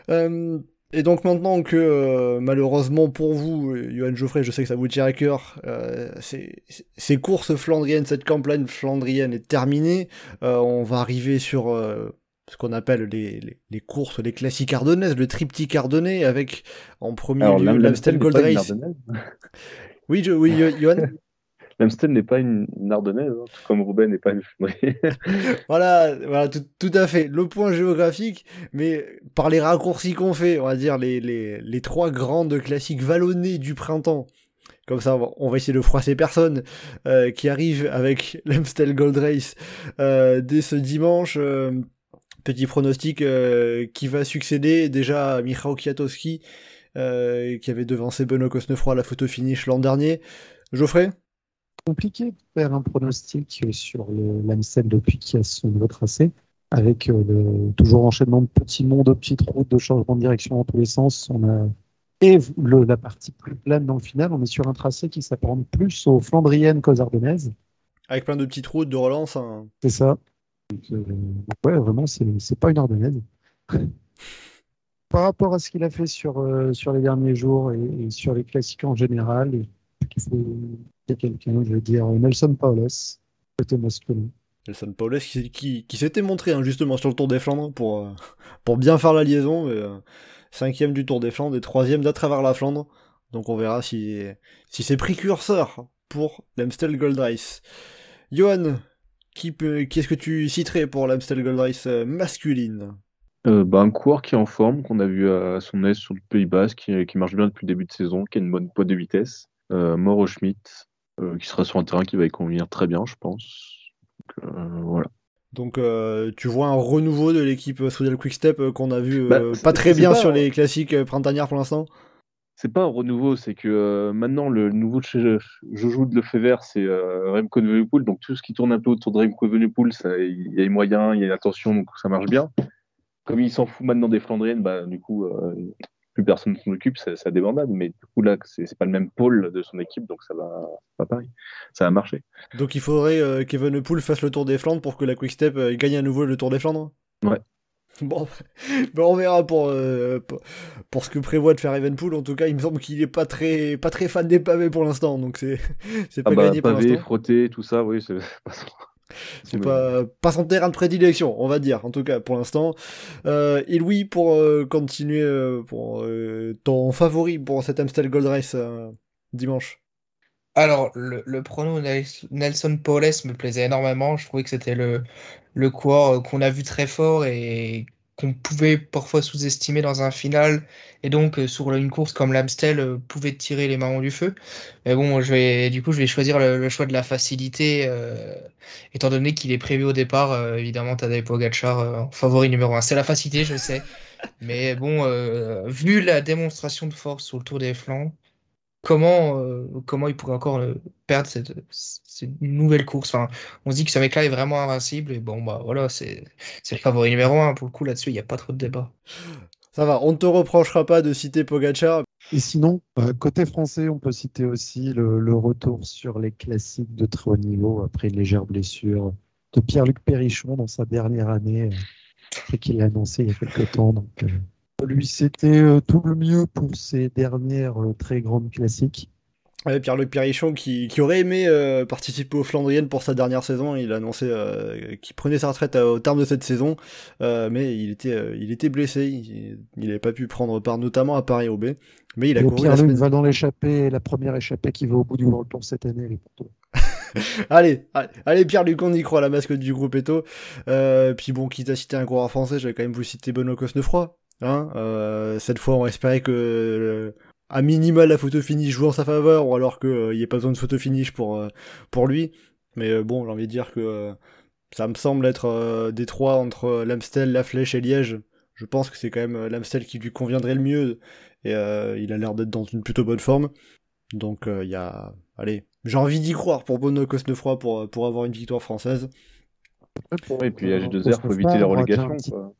[SPEAKER 4] Euh, et donc maintenant que euh, malheureusement pour vous, euh, Johan Geoffrey, je sais que ça vous tient à cœur, euh, ces, ces courses flandriennes, cette campagne flandrienne est terminée, euh, on va arriver sur ce qu'on appelle les, les, les courses, les classiques ardennaises, le triptyque ardennais, avec en premier
[SPEAKER 5] Alors,
[SPEAKER 4] lieu
[SPEAKER 5] l'Am-
[SPEAKER 4] l'Amstel Gold Race. Oui, je, oui, Johan
[SPEAKER 5] L'Amstel n'est pas une, Ardennaise, hein, tout comme Roubaix n'est pas une.
[SPEAKER 4] Voilà, voilà tout, tout à fait. Le point géographique, mais par les raccourcis qu'on fait, on va dire les, les, les trois grandes classiques vallonnées du printemps. Comme ça, on va, on va essayer de froisser personne euh, qui arrive avec l'Amstel Gold Race euh, dès ce dimanche. euh, petit pronostic euh, qui va succéder déjà à Michał Kwiatkowski euh, qui avait devancé Benoît Cosnefroy à la photo finish l'an dernier. Geoffrey?
[SPEAKER 7] Compliqué de faire un pronostic sur l'Amstel depuis qu'il y a son nouveau tracé, avec euh, le, toujours enchaînement de petits monts, de petites routes, de changement de direction dans tous les sens. On a et le- la partie plus plane dans le final, on est sur un tracé qui s'apparente plus aux Flandriennes qu'aux Ardennaises.
[SPEAKER 4] Avec plein de petites routes de relance. hein.
[SPEAKER 7] C'est ça. Donc, euh, ouais, vraiment, c'est c'est pas une Ardennaise. par rapport à ce qu'il a fait sur, euh, sur les derniers jours et, et sur les classiques en général, il faut quelqu'un, je veux dire Nelson Paulus, côté masculin.
[SPEAKER 4] Nelson Paulus qui, qui, qui s'était montré hein, justement sur le Tour des Flandres pour, euh, pour bien faire la liaison. Mais, euh, cinquième du Tour des Flandres et troisième d'à travers la Flandre. Donc on verra si, si c'est précurseur pour l'Amstel Gold Race. Johan, qui, peut, qui est-ce que tu citerais pour l'Amstel Gold Race euh, masculine?
[SPEAKER 5] Euh, bah, un coureur qui est en forme, qu'on a vu à son aise sur le Pays Basque, qui, qui, marche bien depuis le début de saison, qui a une bonne poids de vitesse. Euh, Mauro Schmidt, qui sera sur un terrain qui va y convenir très bien, je pense. Donc, euh, voilà.
[SPEAKER 4] Donc euh, tu vois un renouveau de l'équipe Soudal Quickstep euh, qu'on a vu bah, pas très bien pas, sur les classiques printanières pour l'instant
[SPEAKER 5] C'est pas un renouveau, c'est que maintenant le nouveau de Jojo de Lefebvre, c'est Remco Evenepoel, donc tout ce qui tourne un peu autour de Remco Evenepoel, il y a les moyens, il y a l'attention, donc ça marche bien comme il s'en fout maintenant des Flandriennes, bah, du coup, euh, personne ne s'en occupe, c'est la débandade. Mais du coup, là, c'est pas le même pôle de son équipe, donc ça va pas pareil. Ça va marcher.
[SPEAKER 4] Donc il faudrait euh, qu'Even Pool fasse le Tour des Flandres pour que la Quick Step euh, gagne à nouveau le Tour des Flandres
[SPEAKER 5] Ouais.
[SPEAKER 4] Bon, ben on verra pour, euh, pour ce que prévoit de faire Evenpool. En tout cas, il me semble qu'il est pas très, pas très fan des pavés pour l'instant, donc c'est pas
[SPEAKER 5] ah bah,
[SPEAKER 4] gagné
[SPEAKER 5] pavé,
[SPEAKER 4] pour l'instant.
[SPEAKER 5] frotté, tout ça, oui, c'est pas
[SPEAKER 4] C'est pas, pas son terrain de prédilection, on va dire, en tout cas pour l'instant. Euh, et Louis, pour euh, continuer, euh, pour ton favori pour cet Amstel Gold Race dimanche
[SPEAKER 6] Alors, le, le prono Nelson Paules me plaisait énormément. Je trouvais que c'était le, le coureur qu'on a vu très fort et qu'on pouvait parfois sous-estimer dans un final et donc euh, sur une course comme l'Amstel euh, pouvait tirer les marrons du feu. Mais bon, je vais du coup je vais choisir le, le choix de la facilité euh, étant donné qu'il est prévu au départ euh, évidemment Tadej Pogacar euh, favori numéro un. C'est la facilité, je sais. Mais bon, vu la démonstration de force sur le Tour des Flancs, comment, euh, comment il pourrait encore euh, perdre cette, cette, nouvelle course. Enfin, on se dit que ce mec-là est vraiment invincible. Et bon, bah voilà, c'est le favori numéro un. Pour le coup, là-dessus, il n'y a pas trop de débat.
[SPEAKER 4] Ça va, on ne te reprochera pas de citer Pogacar.
[SPEAKER 7] Et sinon, euh, côté français, on peut citer aussi le, le, retour sur les classiques de très haut niveau après une légère blessure de Pierre-Luc Perrichon dans sa dernière année, après qu'il l'a annoncé il y a quelques temps. Donc, euh, lui, c'était euh, tout le mieux pour ses dernières euh, très grandes classiques.
[SPEAKER 4] Ouais, Pierre-Luc Perrichon qui, qui, aurait aimé euh, participer aux Flandriennes pour sa dernière saison. Il a annoncé euh, qu'il prenait sa retraite au terme de cette saison, mais il était, il était blessé. Il n'avait pas pu prendre part, notamment à Paris-Roubaix. Mais il a couru
[SPEAKER 7] Pierre-Luc
[SPEAKER 4] semaine...
[SPEAKER 7] va dans l'échappée, la première échappée qui va au bout du World Tour cette année. Les
[SPEAKER 4] allez, allez Pierre-Luc, on y croit, la mascotte du groupe Eto. puis bon, quitte à citer un coureur français, j'avais quand même voulu citer Benoît Cosnefroy. Hein euh, cette fois, on espérait que euh, à minima la photo finish joue en sa faveur, ou alors qu'il n'y ait pas besoin de photo finish pour, euh, pour lui. Mais bon, j'ai envie de dire que ça me semble être des trois entre l'Amstel, la Flèche et Liège. Je pense que c'est quand même l'Amstel qui lui conviendrait le mieux, et il a l'air d'être dans une plutôt bonne forme. Donc il y a... Allez, j'ai envie d'y croire pour Bono Cosnefroy pour, pour avoir une victoire française.
[SPEAKER 5] Et puis à G2R, faut éviter les relégations. Quoi.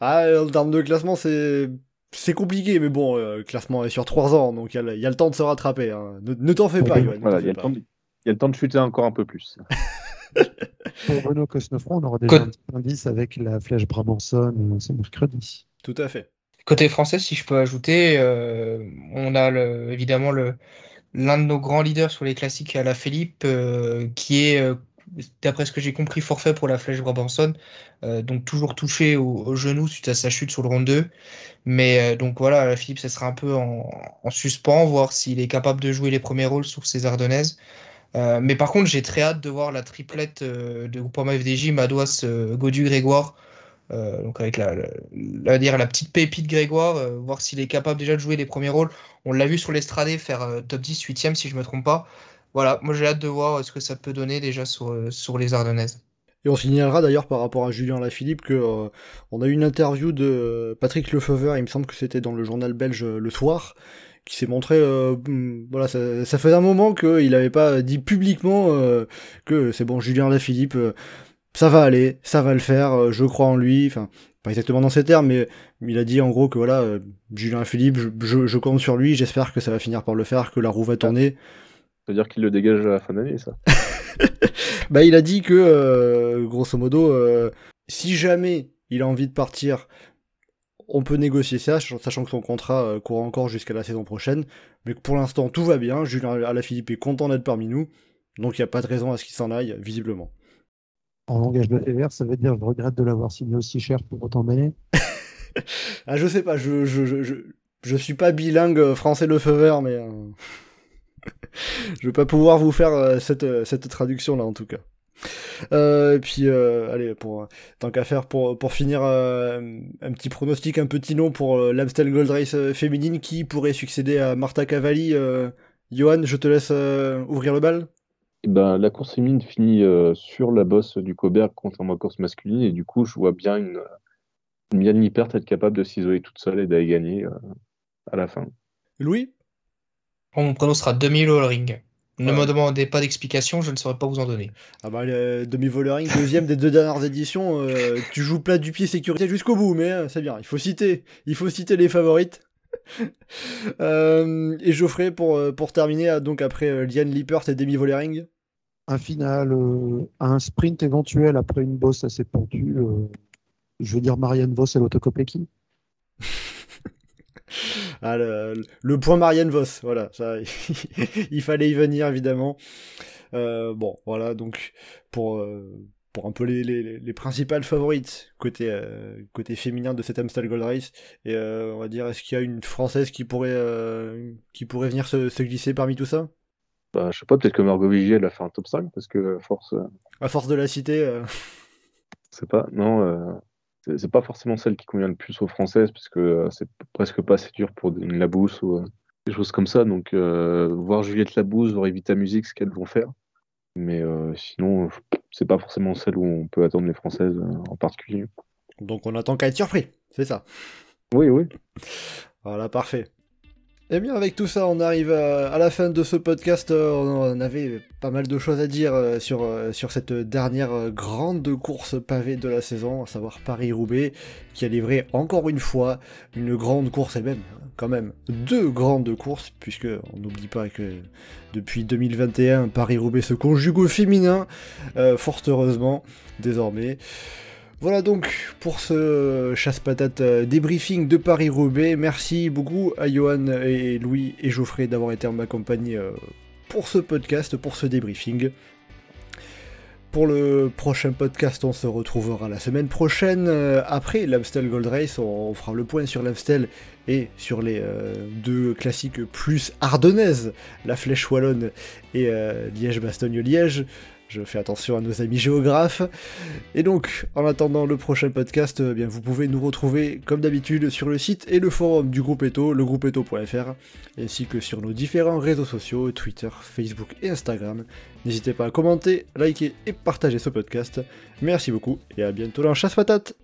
[SPEAKER 4] Ah, en termes de classement, c'est c'est compliqué, mais bon, euh, le classement est sur 3 ans, donc il y, y, a le temps de se rattraper. Hein. Ne, ne t'en fais pas,
[SPEAKER 5] voilà, il y, y, a le temps de chuter encore un peu plus.
[SPEAKER 7] Pour Renault Cosnefroy, on aura déjà Côte... un petit indice avec la flèche Brabanson ce mercredi.
[SPEAKER 4] Tout à fait.
[SPEAKER 6] Côté français, si je peux ajouter, euh, on a le, évidemment le l'un de nos grands leaders sur les classiques à la Philippe, euh, qui est d'après ce que j'ai compris, forfait pour la flèche Brabanson, euh, donc toujours touché au, genou suite à sa chute sur le rond 2. Mais euh, donc voilà, Philippe, ça sera un peu en, en suspens, voir s'il est capable de jouer les premiers rôles sur ses Ardennaises. Euh, mais par contre, j'ai très hâte de voir la triplette de Groupama FDJ, Madouas, Godu, Grégoire. donc avec la, la, petite pépite Grégoire, voir s'il est capable déjà de jouer les premiers rôles. On l'a vu sur l'Estradé faire top 10, 8ème si je me trompe pas voilà, moi j'ai hâte de voir ce que ça peut donner déjà sur, sur les Ardennaises.
[SPEAKER 4] Et on signalera d'ailleurs par rapport à Julien Lafilippe que euh, on a eu une interview de Patrick Lefeuvre, il me semble que c'était dans le journal belge le soir, qui s'est montré, euh, voilà, ça, ça faisait un moment qu'il n'avait pas dit publiquement euh, que c'est bon, Julien Lafilippe, ça va aller, ça va le faire, je crois en lui, enfin pas exactement dans ces termes, mais il a dit en gros que voilà, Julien Philippe, je, je, je, compte sur lui, j'espère que ça va finir par le faire, que la roue va tourner.
[SPEAKER 5] C'est-à-dire qu'il le dégage à la fin d'année, ça
[SPEAKER 4] Bah, il a dit que, euh, grosso modo, euh, si jamais il a envie de partir on peut négocier ça, sachant que son contrat euh, court encore jusqu'à la saison prochaine. Mais que pour l'instant, tout va bien. Julien Alaphilippe est content d'être parmi nous. Donc il n'y a pas de raison à ce qu'il s'en aille, visiblement.
[SPEAKER 7] En langage de vert, ça veut dire je regrette de l'avoir signé aussi cher pour autant d'années.
[SPEAKER 4] ah, je sais pas, je, je, je, je, suis pas bilingue français le feu vert, mais euh, je vais pas pouvoir vous faire euh, cette, cette traduction là en tout cas. Euh, et puis, euh, allez, pour tant qu'à faire, pour, pour finir, euh, un petit pronostic, un petit nom pour l'Amstel Gold Race féminine qui pourrait succéder à Marta Cavalli. Johan, je te laisse ouvrir le bal.
[SPEAKER 5] Eh ben, la course féminine finit sur la bosse du Coberg contre la course masculine, et du coup, je vois bien une, une Yann Lippert être capable de s'isoler toute seule et d'aller gagner à la fin.
[SPEAKER 4] Louis?
[SPEAKER 6] Mon pronostic sera 2000 au ring. Ne me demandez pas d'explication, je ne saurais pas vous en donner.
[SPEAKER 4] Ah bah, le demi-volering, deuxième des deux dernières éditions, euh, tu joues plat du pied sécurité jusqu'au bout, mais euh, c'est bien, il faut citer, il faut citer les favorites. Euh, et Geoffrey, pour, pour terminer, donc après Liane Lippert et demi-volering
[SPEAKER 7] Un final, un sprint éventuel après une bosse assez pentue. je veux dire Marianne Voss et l'autocopéki.
[SPEAKER 4] Ah, le, point Marianne Voss, voilà, ça, il fallait y venir évidemment. Euh, bon, voilà, donc pour, euh, pour un peu les, les, principales favorites côté, euh, côté féminin de cet Amstel Gold Race, et on va dire, est-ce qu'il y a une française qui pourrait, qui pourrait venir se, glisser parmi tout ça?
[SPEAKER 5] Bah, Je sais pas, peut-être que Margot Vigier, elle a fait un top 5, parce que à force.
[SPEAKER 4] À force de la citer.
[SPEAKER 5] C'est pas, non c'est pas forcément celle qui convient le plus aux Françaises, parce que euh, c'est presque pas assez dur pour une Labousse ou euh, des choses comme ça. Donc, euh, voir Juliette Labousse, voir Evita Musique, ce qu'elles vont faire. Mais sinon, c'est pas forcément celle où on peut attendre les Françaises en particulier.
[SPEAKER 4] Donc, on attend qu'à être surpris, c'est ça?
[SPEAKER 5] Oui, oui.
[SPEAKER 4] Voilà, parfait. Eh bien, avec tout ça, on arrive à, la fin de ce podcast. Euh, on avait pas mal de choses à dire euh, sur, euh, sur cette dernière grande course pavée de la saison, à savoir Paris-Roubaix, qui a livré encore une fois une grande course, et même, quand même, deux grandes courses, puisque on n'oublie pas que depuis 2021, Paris-Roubaix se conjugue au féminin, fort heureusement, désormais. Voilà donc pour ce chasse-patate euh, débriefing de Paris-Roubaix. Merci beaucoup à Johan et Louis et Geoffrey d'avoir été en ma compagnie euh, pour ce podcast, pour ce débriefing. Pour le prochain podcast, on se retrouvera la semaine prochaine. Euh, après l'Amstel Gold Race, on fera le point sur l'Amstel et sur les deux classiques plus ardennaises, la Flèche Wallonne et Liège-Bastogne-Liège. Je fais attention à nos amis géographes. Et donc, en attendant le prochain podcast, eh bien, vous pouvez nous retrouver comme d'habitude sur le site et le forum du groupe Eto, legroupeeto.fr, ainsi que sur nos différents réseaux sociaux, Twitter, Facebook et Instagram. N'hésitez pas à commenter, liker et partager ce podcast. Merci beaucoup et à bientôt dans Chasse Patate